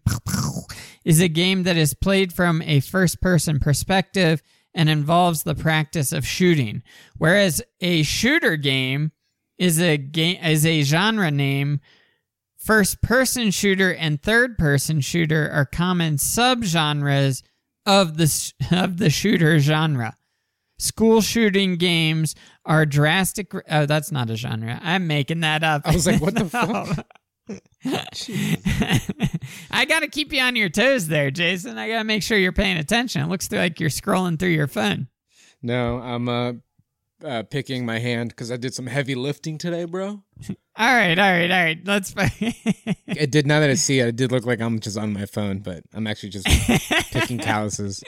(laughs) is a game that is played from a first person perspective and involves the practice of shooting, whereas a shooter game is a game is a genre name. First person shooter and third person shooter are common subgenres of the (laughs) of the shooter genre. School shooting games are drastic. Oh, that's not a genre. I'm making that up. I was like, what the (laughs) fuck? (laughs) I got to keep you on your toes there, Jason. I got to make sure you're paying attention. It looks like you're scrolling through your phone. No, I'm uh, uh picking my hand because I did some heavy lifting today, bro. (laughs) All right, all right, all right. Let's. It did now that I see it, it did look like I'm just on my phone, but I'm actually just picking calluses.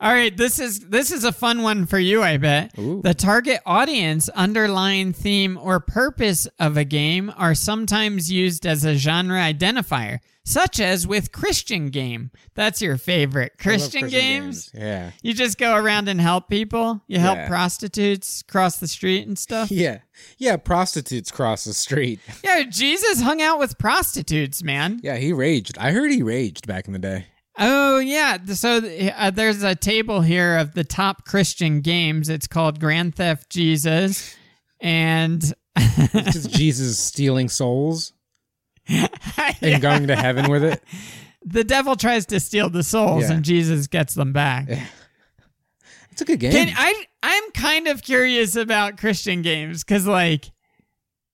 All right, this is this is a fun one for you, I bet. Ooh. The target audience, underlying theme, or purpose of a game are sometimes used as a genre identifier, such as with Christian game. That's your favorite love Christian, games? Yeah. You just go around and help people. You help Yeah. prostitutes cross the street and stuff. (laughs) Yeah. Yeah, prostitutes cross the street. yeah, Jesus hung out with prostitutes, man. Yeah, he raged. I heard he raged back in the day. Oh yeah, so uh, there's a table here of the top Christian games. It's called Grand Theft Jesus, and It's just (laughs) Jesus stealing souls (laughs) and going to heaven with it. (laughs) the devil tries to steal the souls, Yeah. and Jesus gets them back. It's a good game. Can, I I'm kind of curious about Christian games because like.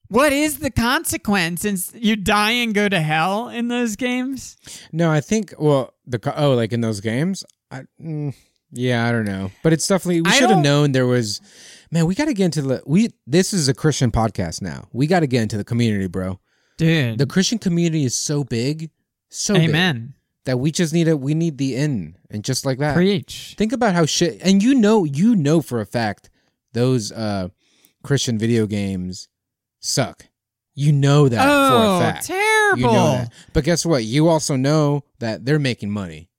What is the consequence? Since you die and go to hell in those games? no, I think well, the oh, like in those games. I, mm, yeah, I don't know, but it's definitely we should have known there was. Man, we got to get into the we. This is a Christian podcast now. We got to get into the community, bro. Dude. The Christian community is so big, so big Amen. that we just need a we need the in, and just like that. Preach. Think about how shit, and you know, you know for a fact those uh Christian video games suck. You know that oh, for a oh, fact. terrible. You know that. But guess what? You also know that they're making money.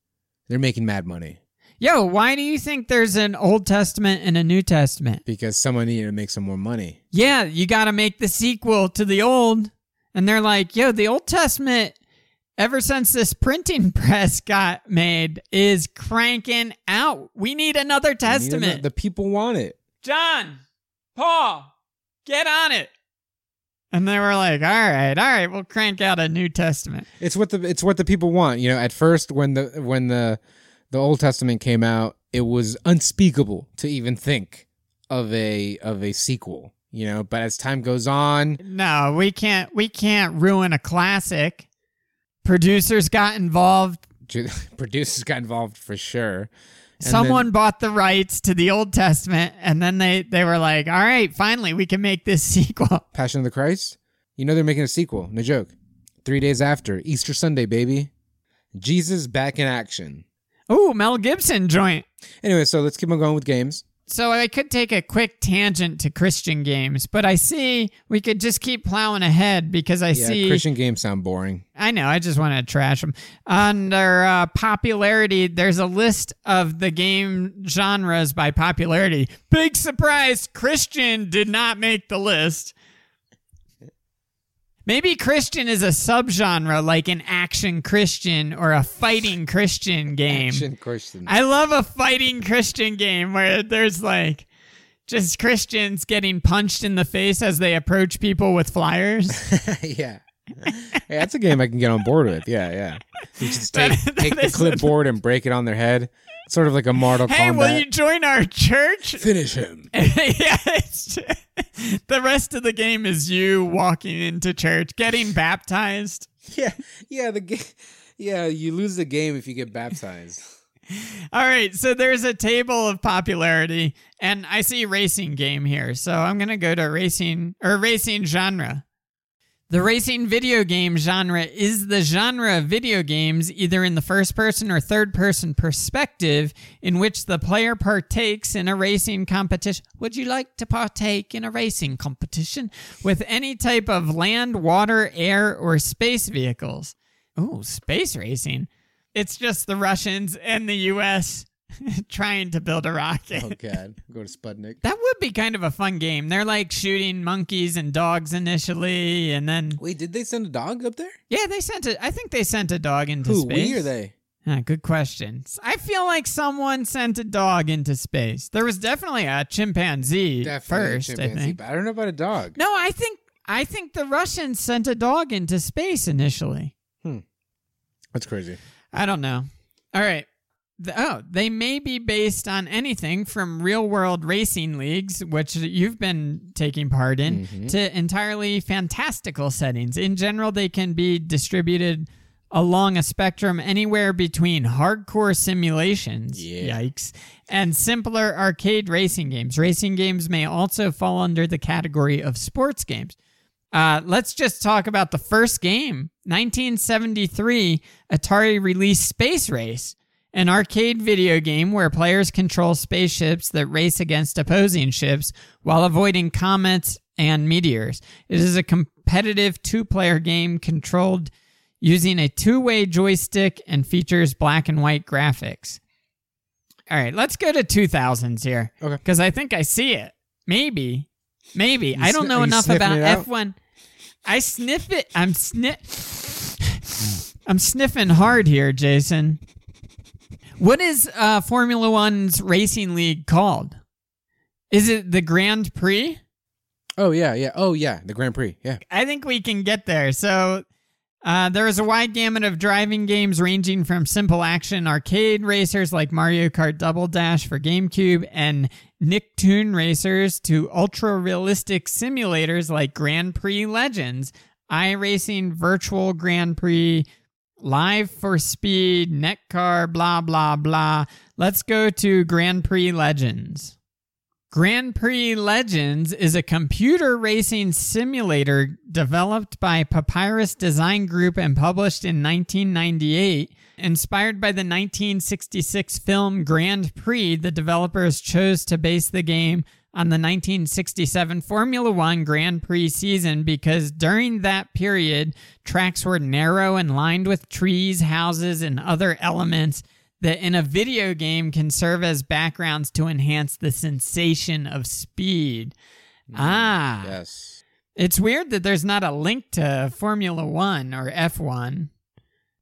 They're making mad money Yo, why do you think there's an Old Testament and a New Testament? because someone needed to make some more money. Yeah, you got to make the sequel to the old. And they're like, yo, the Old Testament, ever since this printing (laughs) press got made, is cranking out. We need another You need testament. The people want it. John, Paul, get on it. And they were like, all right, all right, we'll crank out a New Testament. It's what the it's what the people want. You know, at first when the when the the Old Testament came out, it was unspeakable to even think of a of a sequel. You know, but as time goes on, No, we can't we can't ruin a classic. Producers got involved. (laughs) producers got involved for sure. Someone bought the rights to the Old Testament and then they they were like, "All right, finally we can make this (laughs) sequel." Passion of the Christ. You know they're making a sequel. No joke. Three days after Easter Sunday, baby. Jesus back in action. Ooh, Mel Gibson joint. Anyway, so let's keep on going with games. So I could take a quick tangent to Christian games, but I see we could just keep plowing ahead because I Yeah, see Christian games sound boring. I know. I just want to trash them. Under uh, popularity, there's a list of the game genres by popularity. Big surprise, Christian did not make the list. Maybe Christian is a subgenre like an action Christian or a fighting Christian (laughs) game. Action Christian. I love a fighting Christian game where there's like just Christians getting punched in the face as they approach people with flyers. (laughs) yeah. Hey, that's a game I can get on board with. Yeah, yeah. You just take, That- take that the is- clipboard and break it on their head. Sort of like a Mortal hey, Kombat. will you join our church? Finish him. (laughs) yeah, it's, the rest of the game is you walking into church, getting baptized. Yeah, yeah. The ga- yeah. You lose the game if you get baptized. All right, so there's a table of popularity, and I see racing game here. So I'm gonna go to racing or racing genre. The racing video game genre is the genre of video games, either in the first person or third person perspective, in which the player partakes in a racing competition. Would you like to partake in a racing competition with any type of land, water, air, or space vehicles? Oh, space racing. It's just the Russians and the US (laughs) trying to build a rocket. Oh god, (laughs) go to Sputnik. That would be kind of a fun game. They're like shooting monkeys and dogs initially, and then Wait, did they send a dog up there? yeah, they sent it. I think they sent a dog into Who? space. We or they? Ah, good question. I feel like someone sent a dog into space. There was definitely a chimpanzee Definitely a first. I think. but I don't know about a dog. No, I think I think the Russians sent a dog into space initially. Hmm, that's crazy. I don't know. All right. Oh, they may be based on anything from real world racing leagues, which you've been taking part in, Mm-hmm. to entirely fantastical settings. In general, they can be distributed along a spectrum anywhere between hardcore simulations, Yeah. yikes, and simpler arcade racing games. Racing games may also fall under the category of sports games. Uh, let's just talk about the first game. 1973, Atari released Space Race, an arcade video game where players control spaceships that race against opposing ships while avoiding comets and meteors. It is a competitive two player game controlled using a two way joystick and features black and white graphics. All right, let's go to 2000s here. Okay. Because I think I see it. Maybe. Maybe. I don't sni- know enough about? F1. I sniff it. I'm sniff. (sighs) I'm sniffing hard here, Jason. What is uh, Formula One's racing league called? Is it the Grand Prix? Oh yeah, yeah. Oh yeah, the Grand Prix. Yeah. I think we can get there. So uh, there is a wide gamut of driving games ranging from simple action arcade racers like Mario Kart Double Dash for GameCube and Nicktoon racers to ultra realistic simulators like Grand Prix Legends, iRacing Virtual Grand Prix, Live for Speed, Netcar, blah, blah, blah. Let's go to Grand Prix Legends. Grand Prix Legends is a computer racing simulator developed by Papyrus Design Group and published in 1998. Inspired by the 1966 film Grand Prix, the developers chose to base the game on the 1967 Formula One Grand Prix season because during that period, tracks were narrow and lined with trees, houses, and other elements that in a video game can serve as backgrounds to enhance the sensation of speed. Ah, Yes. it's weird that there's not a link to Formula One or F1.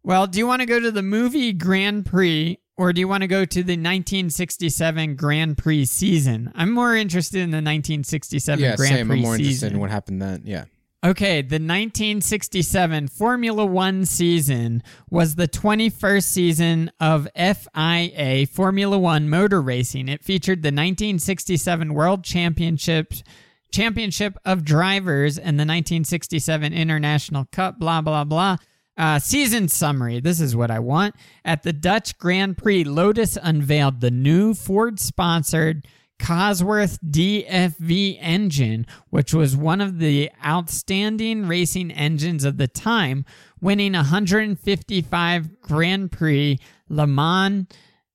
Well, do you want to go to the movie Grand Prix or do you want to go to the 1967 Grand Prix season? I'm more interested in the 1967 Yeah, Grand same. Prix I'm more interested season. in what happened then. Yeah. Okay, the 1967 Formula One season was the 21st season of FIA Formula One motor racing. It featured the 1967 World Championships. Championship of Drivers and the 1967 International Cup, blah, blah, blah. Uh, season summary. This is what I want. At the Dutch Grand Prix, Lotus unveiled the new Ford sponsored Cosworth DFV engine, which was one of the outstanding racing engines of the time, winning 155 Grand Prix, Le Mans,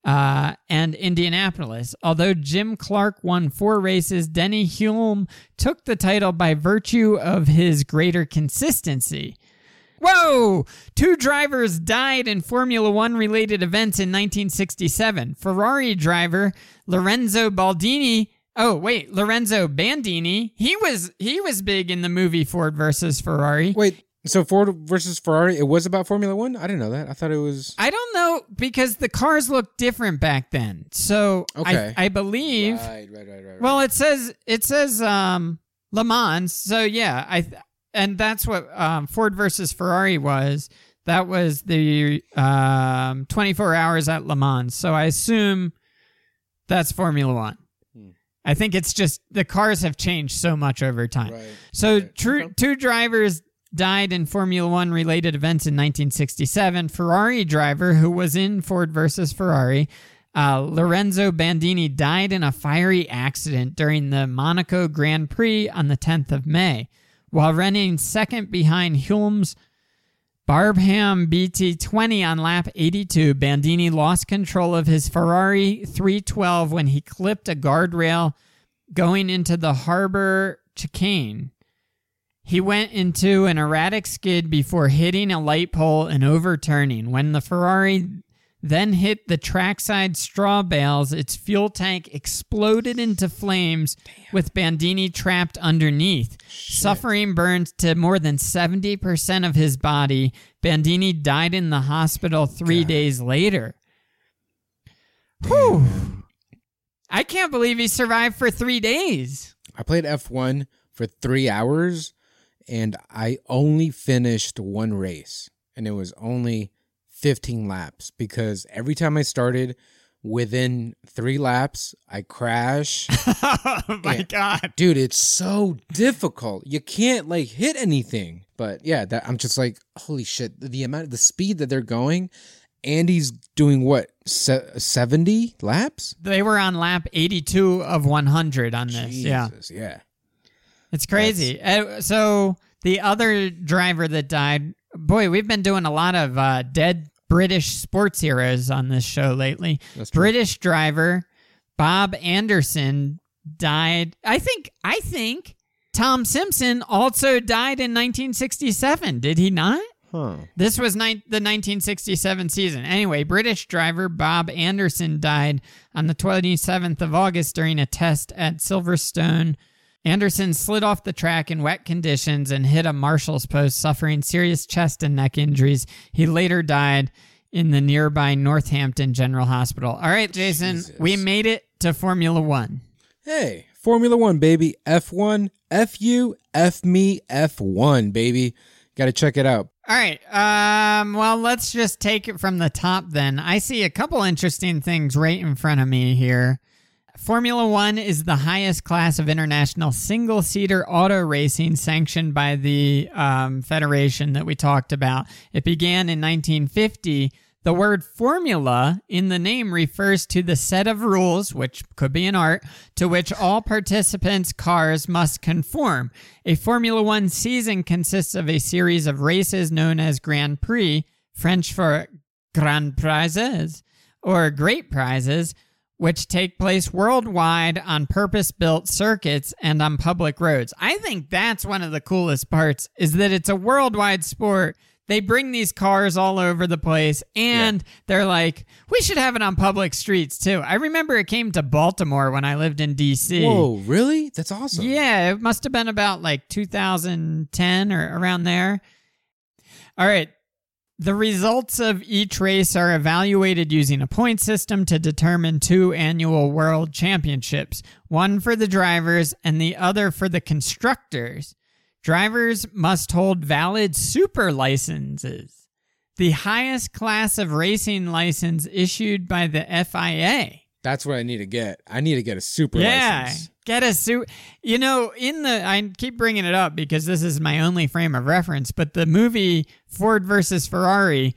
uh, and Indianapolis. Although Jim Clark won four races, Denny Hulme took the title by virtue of his greater consistency. Whoa! Two drivers died in Formula One related events in 1967. Ferrari driver Lorenzo Baldini. Oh wait, Lorenzo Bandini. He was he was big in the movie Ford versus Ferrari. Wait. So Ford versus Ferrari, it was about Formula One. I didn't know that. I thought it was. I don't know because the cars looked different back then. So Okay. I, I believe. Right, right, right, right. Well, it says it says um Le Mans. So yeah, I th- and that's what um, Ford versus Ferrari was. That was the um 24 hours at Le Mans. So I assume that's Formula 1. I think it's just the cars have changed so much over time. Right. So Okay. tru- two drivers died in Formula One related events in 1967. Ferrari driver who was in Ford versus Ferrari, uh, Lorenzo Bandini, died in a fiery accident during the Monaco Grand Prix on the 10th of May. While running second behind Hulme's Brabham BT20 on lap 82, Bandini lost control of his Ferrari 312 when he clipped a guardrail going into the harbor chicane. He went into an erratic skid before hitting a light pole and overturning. When the Ferrari then hit the trackside straw bales, its fuel tank exploded into flames with Bandini trapped underneath. Suffering burns to more than 70% of his body, Bandini died in the hospital three days later. Whew. I can't believe he survived for three days. I played F1 for three hours and I only finished one race. And it was only 15 laps because every time I started within three laps, I crash. (laughs) oh my Yeah. god. Dude, it's so difficult. You can't like hit anything. But yeah, that I'm just like, holy shit, the amount of the speed that they're going. Andy's doing what? Se- 70 laps? They were on lap 82 of 100 on this. Yeah. Yeah. It's crazy. Uh, so the other driver that died, boy, we've been doing a lot of uh, dead British sports heroes on this show lately. British driver Bob Anderson died. I think. I think Tom Simpson also died in 1967. Did he not? Huh. This was ni- the 1967 season. Anyway, British driver Bob Anderson died on the 27th of August during a test at Silverstone. Anderson slid off the track in wet conditions and hit a marshal's post, suffering serious chest and neck injuries. He later died in the nearby Northampton General Hospital. All right, Jason, Jesus. we made it to Formula One. Hey, Formula One, baby. F1, F you, F me, F1, baby. Got to check it out. All right. Um, well, let's just take it from the top then. I see a couple interesting things right in front of me here. Formula One is the highest class of international single seater auto racing sanctioned by the um, federation that we talked about. It began in 1950. The word formula in the name refers to the set of rules, which could be an art, to which all participants' cars must conform. A Formula One season consists of a series of races known as Grand Prix, French for Grand Prizes, or Great Prizes, which take place worldwide on purpose-built circuits and on public roads. I think that's one of the coolest parts is that it's a worldwide sport. They bring these cars all over the place and they're like, we should have it on public streets too. I remember it came to Baltimore when I lived in DC. Whoa, really? That's awesome. Yeah, it must have been about like 2010 or around there. All right. The results of each race are evaluated using a point system to determine two annual world championships, one for the drivers and the other for the constructors. Drivers must hold valid super licenses, the highest class of racing license issued by the FIA. That's what I need to get. I need to get a super Yeah, license. get a suit. You know, in the I keep bringing it up because this is my only frame of reference. But the movie Ford versus Ferrari,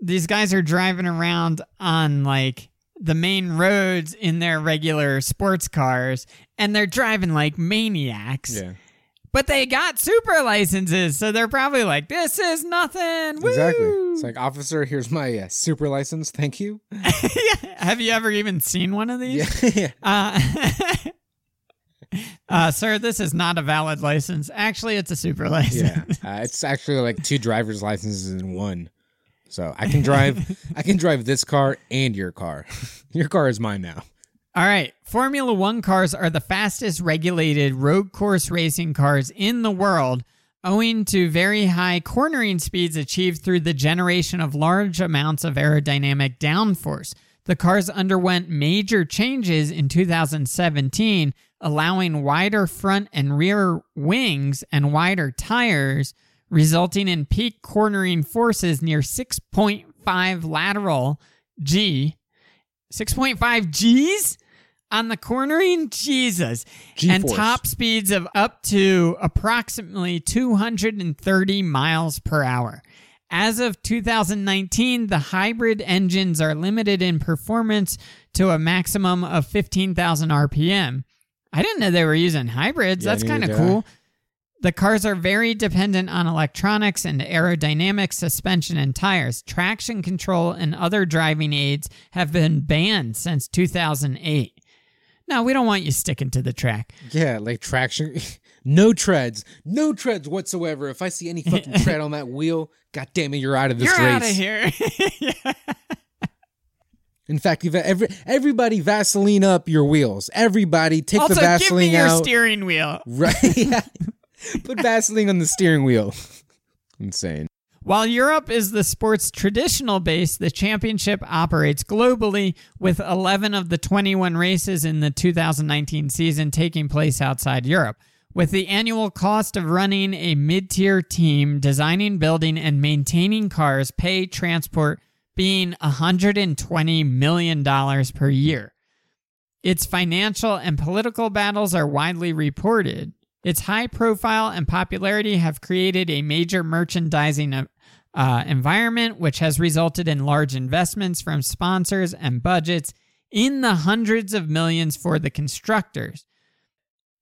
these guys are driving around on like the main roads in their regular sports cars, and they're driving like maniacs. Yeah. But they got super licenses, so they're probably like, "This is nothing." Exactly. It's like, officer, here's my uh, super license. Thank you. (laughs) Have you ever even seen one of these? Yeah. (laughs) Uh, (laughs) uh, sir, this is not a valid license. Actually, it's a super license. yeah. Uh, it's actually like two driver's licenses in one. So I can drive. I can drive this car and your car. your car is mine now. All right. Formula One cars are the fastest regulated road course racing cars in the world, owing to very high cornering speeds achieved through the generation of large amounts of aerodynamic downforce. The cars underwent major changes in 2017, allowing wider front and rear wings and wider tires, resulting in peak cornering forces near 6.5 lateral G 6.5 G's on the cornering? Jesus. And G-force. top speeds of up to approximately 230 miles per hour. As of 2019, the hybrid engines are limited in performance to a maximum of 15,000 RPM. I didn't know they were using hybrids. Yeah, That's kind of I. cool. The cars are very dependent on electronics and aerodynamic suspension, and tires. Traction control and other driving aids have been banned since 2008. No, we don't want you sticking to the track. Yeah, like traction. (laughs) No treads. No treads whatsoever. If I see any fucking (laughs) tread on that wheel, god damn it, you're out of this You're race. out of here. Yeah. (laughs) In fact, you've every everybody Vaseline up your wheels. Everybody take Also, the give Vaseline me your out. steering wheel. right. Yeah. Put Vaseline on the steering wheel. Insane. While Europe is the sport's traditional base, the championship operates globally with 11 of the 21 races in the 2019 season taking place outside Europe. With the annual cost of running a mid tier team, designing, building, and maintaining cars, pay, transport, being $120 million per year. Its financial and political battles are widely reported. Its high profile and popularity have created a major merchandising uh, uh, environment, which has resulted in large investments from sponsors and budgets in the hundreds of millions for the constructors.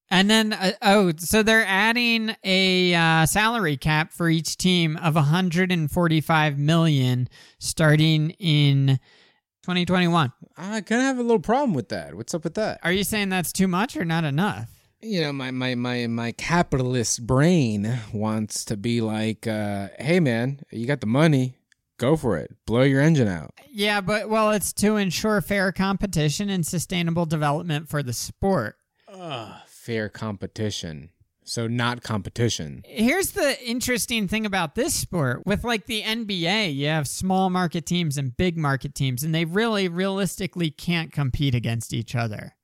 And then, uh, oh, so they're adding a uh, salary cap for each team of 145 million starting in 2021. I kind of have a little problem with that. What's up with that? Are you saying that's too much or not enough? You know, my my my my capitalist brain wants to be like, uh, "Hey, man, you got the money, go for it, blow your engine out." Yeah, but well, it's to ensure fair competition and sustainable development for the sport. Ugh, fair competition. So not competition. Here's the interesting thing about this sport. With like the NBA, you have small market teams and big market teams, and they really realistically can't compete against each other.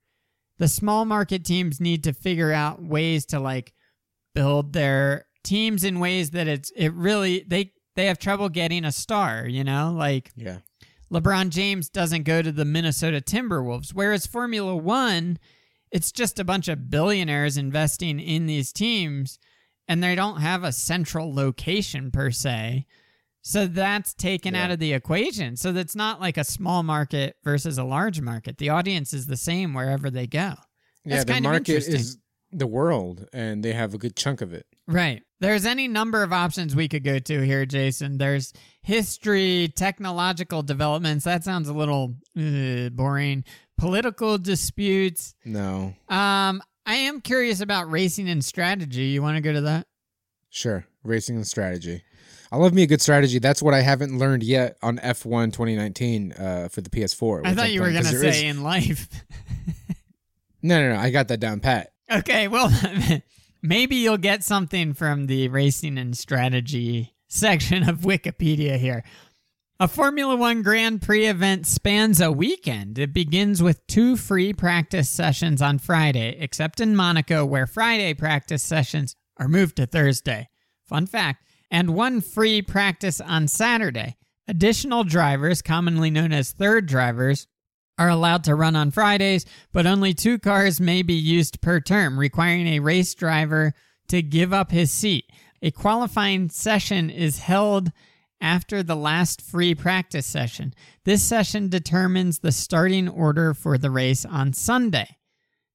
The small market teams need to figure out ways to like build their teams in ways that it's it really they they have trouble getting a star, you know? Like Yeah. LeBron James doesn't go to the Minnesota Timberwolves, whereas Formula 1 it's just a bunch of billionaires investing in these teams and they don't have a central location per se. So that's taken Yeah. out of the equation. So that's not like a small market versus a large market. The audience is the same wherever they go. Yeah, That's the kind of market is the world, and they have a good chunk of it. Right. There's any number of options we could go to here, Jason. There's history, technological developments. That sounds a little uh, boring. Political disputes. No, Um, I am curious about racing and strategy. You want to go to that? sure, racing and strategy. I love me a good strategy. That's what I haven't learned yet on F1 2019 uh, for the PS4. I thought you were going to say is- in life. (laughs) no, no, no. I got that down pat. okay, well, (laughs) maybe you'll get something from the racing and strategy section of Wikipedia here. A Formula One Grand Prix event spans a weekend. It begins with two free practice sessions on Friday, except in Monaco, where Friday practice sessions are moved to Thursday. Fun fact. And one free practice on Saturday. Additional drivers, commonly known as third drivers, are allowed to run on Fridays, but only two cars may be used per term, requiring a race driver to give up his seat. A qualifying session is held after the last free practice session. This session determines the starting order for the race on Sunday.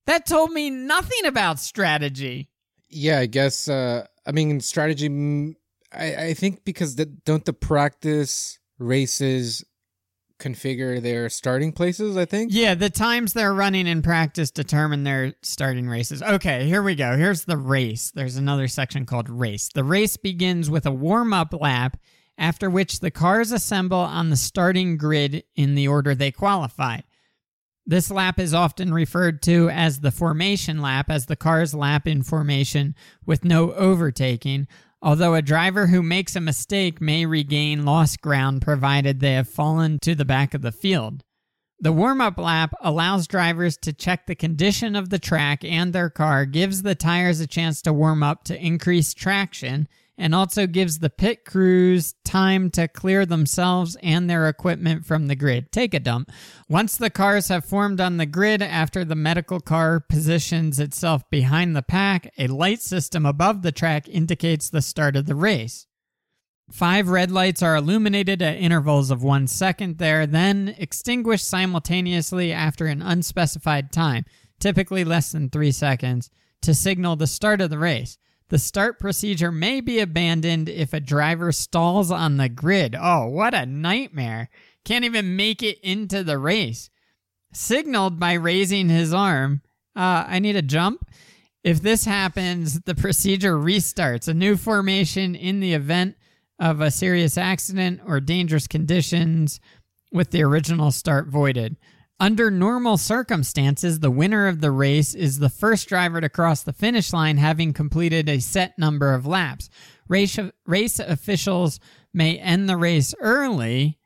That told me nothing about strategy. Yeah, I guess. Uh, I mean, strategy. mm, I, I think because the, don't the practice races configure their starting places? I think. Yeah, the times they're running in practice determine their starting races. Okay, here we go. Here's the race. There's another section called race. The race begins with a warm up lap, after which the cars assemble on the starting grid in the order they qualified. This lap is often referred to as the formation lap, as the cars lap in formation with no overtaking, although a driver who makes a mistake may regain lost ground provided they have fallen to the back of the field. The warm up lap allows drivers to check the condition of the track and their car, gives the tires a chance to warm up to increase traction, and also gives the pit crews time to clear themselves and their equipment from the grid. Take a dump. Once the cars have formed on the grid after the medical car positions itself behind the pack, a light system above the track indicates the start of the race. Five red lights are illuminated at intervals of one second there, then extinguished simultaneously after an unspecified time, typically less than three seconds, to signal the start of the race. The start procedure may be abandoned if a driver stalls on the grid. Oh, what a nightmare! Can't even make it into the race. Signaled by raising his arm. Uh, I need a jump. If this happens, the procedure restarts. A new formation in the event of a serious accident or dangerous conditions with the original start voided. Under normal circumstances, the winner of the race is the first driver to cross the finish line having completed a set number of laps. Race, race officials may end the race early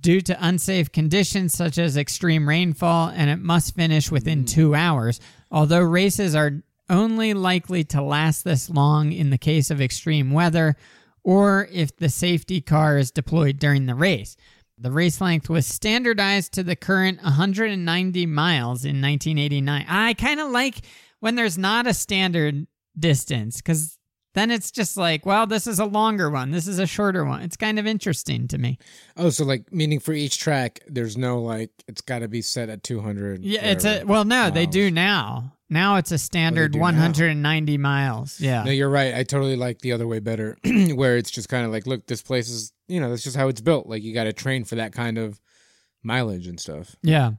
due to unsafe conditions such as extreme rainfall and it must finish within hmm. two hours, although races are only likely to last this long in the case of extreme weather or if the safety car is deployed during the race. The race length was standardized to the current 190 miles in 1989. I kind of like when there's not a standard distance because then it's just like, well, this is a longer one, this is a shorter one. It's kind of interesting to me. Oh, so like meaning for each track, there's no like it's got to be set at 200. Yeah, it's a well, no, they do now. Now it's a oh, standard do now. 190 miles. Yeah. No, you're right. I totally like the other way better, (clears throat) where it's just kind of like, look, this place is, you know, that's just how it's built. Like you got to train for that kind of mileage and stuff. Yeah.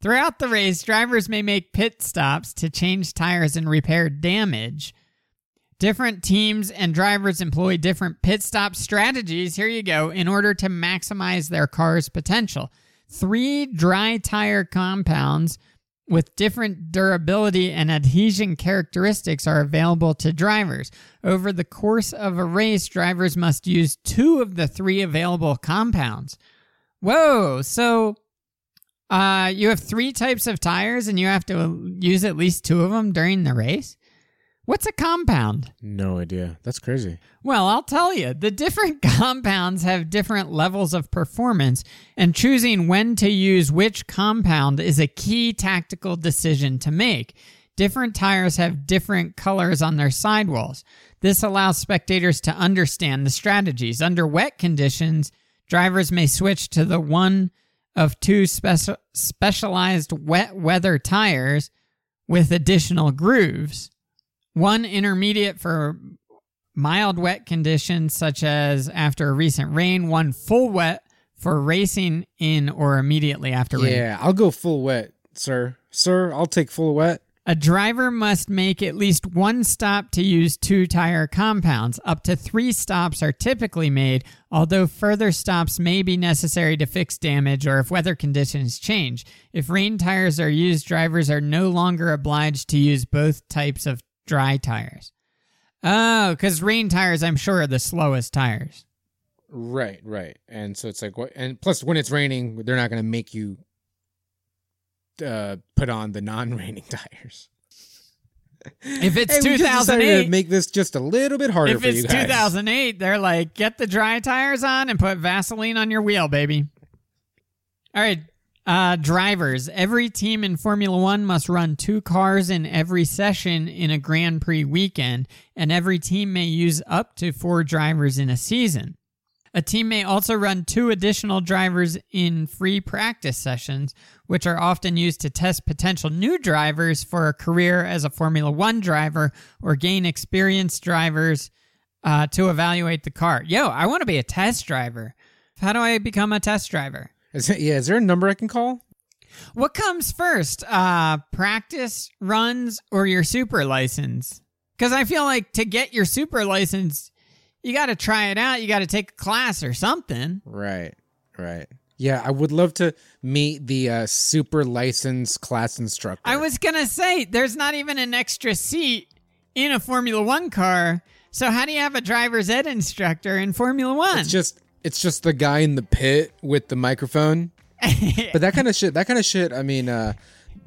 Throughout the race, drivers may make pit stops to change tires and repair damage. Different teams and drivers employ different pit stop strategies, here you go, in order to maximize their car's potential. Three dry tire compounds with different durability and adhesion characteristics are available to drivers. Over the course of a race, drivers must use two of the three available compounds. Whoa, so uh, you have three types of tires and you have to use at least two of them during the race? What's a compound? No idea. That's crazy. Well, I'll tell you, the different (laughs) compounds have different levels of performance, and choosing when to use which compound is a key tactical decision to make. Different tires have different colors on their sidewalls. This allows spectators to understand the strategies. Under wet conditions, drivers may switch to the one of two speci- specialized wet weather tires with additional grooves. One intermediate for mild wet conditions, such as after a recent rain, one full wet for racing in or immediately after rain. Yeah, I'll go full wet, sir. Sir, I'll take full wet. A driver must make at least one stop to use two tire compounds. Up to three stops are typically made, although further stops may be necessary to fix damage or if weather conditions change. If rain tires are used, drivers are no longer obliged to use both types of dry tires. Oh, because rain tires, I'm sure, are the slowest tires. Right, right. And so it's like what and plus when it's raining, they're not going to make you uh put on the non-raining (laughs) tires. If it's Hey, we 2008, to make this just a little bit harder if for you it's 2008, they're like, get the dry tires on and put Vaseline on your wheel, baby. All right, uh, drivers. Every team in Formula One must run two cars in every session in a Grand Prix weekend, and every team may use up to four drivers in a season. A team may also run two additional drivers in free practice sessions, which are often used to test potential new drivers for a career as a Formula One driver or gain experienced drivers uh, to evaluate the car. Yo, I want to be a test driver. How do I become a test driver? Is it- yeah, is there a number I can call? What comes first, uh, practice runs or your super license? Because I feel like to get your super license, you got to try it out. You got to take a class or something. Right, right. Yeah, I would love to meet the uh, super licensed class instructor. I was gonna say, there's not even an extra seat in a Formula One car. So how do you have a driver's ed instructor in Formula One? It's just it's just the guy in the pit with the microphone. but that kind of shit, that kind of shit. I mean, uh,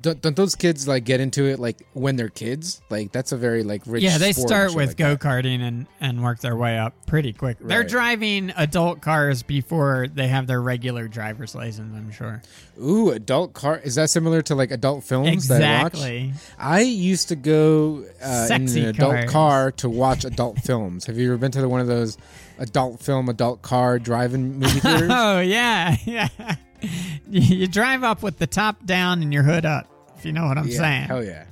don't, don't those kids like get into it like when they're kids? Like that's a very like rich. yeah, they start with like go karting and and work their way up pretty quick. They're driving adult cars before they have their regular driver's license. I'm sure. Ooh, adult car. Is that similar to like adult films that I watch? Exactly. I used to go uh, in an adult cars. car to watch adult films. Have you ever been to the, one of those adult film, adult car driving movie (laughs) theaters? Oh yeah, (laughs) yeah. you drive up with the top down and your hood up. If you know what I'm yeah, saying. hell yeah.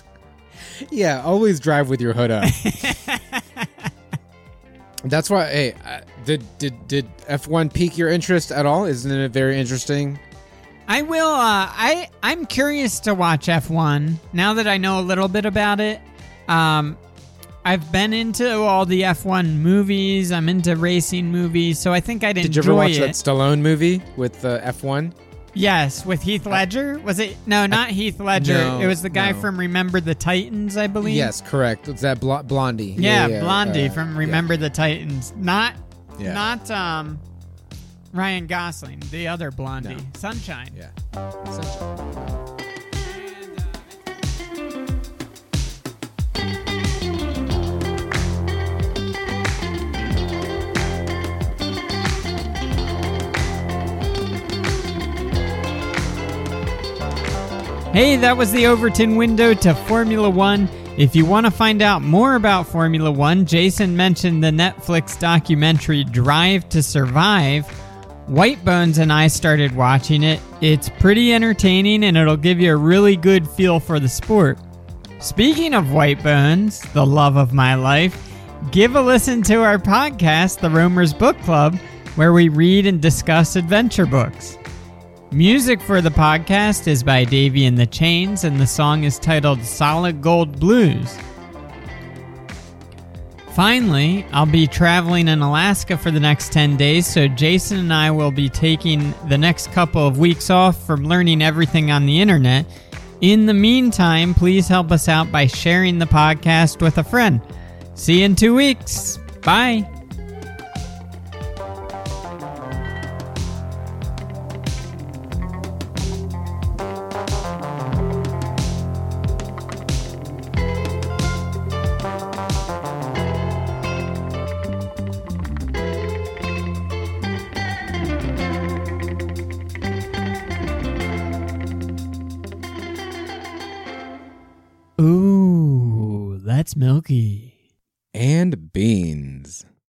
(laughs) yeah, always drive with your hood up. That's why. Hey, did did did F one pique your interest at all? Isn't it very interesting? I will. Uh, I I'm curious to watch F1 now that I know a little bit about it. Um, I've been into all the F1 movies. I'm into racing movies, so I think I'd Did you ever watch it. that Stallone movie with uh, F one? yes, with Heath Ledger. Was it? No, not Heath Ledger. no, it was the guy no. from Remember the Titans, I believe. Yes, correct. It's that Bl- Blondie. Yeah, Blondie uh, from yeah. Remember the Titans. Not, Yeah. not um, Ryan Gosling, the other Blondie, No. Sunshine. Yeah. Sunshine. Hey, that was the Overton window to Formula One. If you want to find out more about Formula One, Jason mentioned the Netflix documentary Drive to Survive. White Bones and I started watching it. It's pretty entertaining and it'll give you a really good feel for the sport. Speaking of White Bones, the love of my life, give a listen to our podcast, The Roamers Book Club, where we read and discuss adventure books. Music for the podcast is by Davy and the Chains, and the song is titled Solid Gold Blues. Finally, I'll be traveling in Alaska for the next 10 days, so Jason and I will be taking the next couple of weeks off from learning everything on the internet. In the meantime, please help us out by sharing the podcast with a friend. See you in two weeks. Bye. Milky. And beans.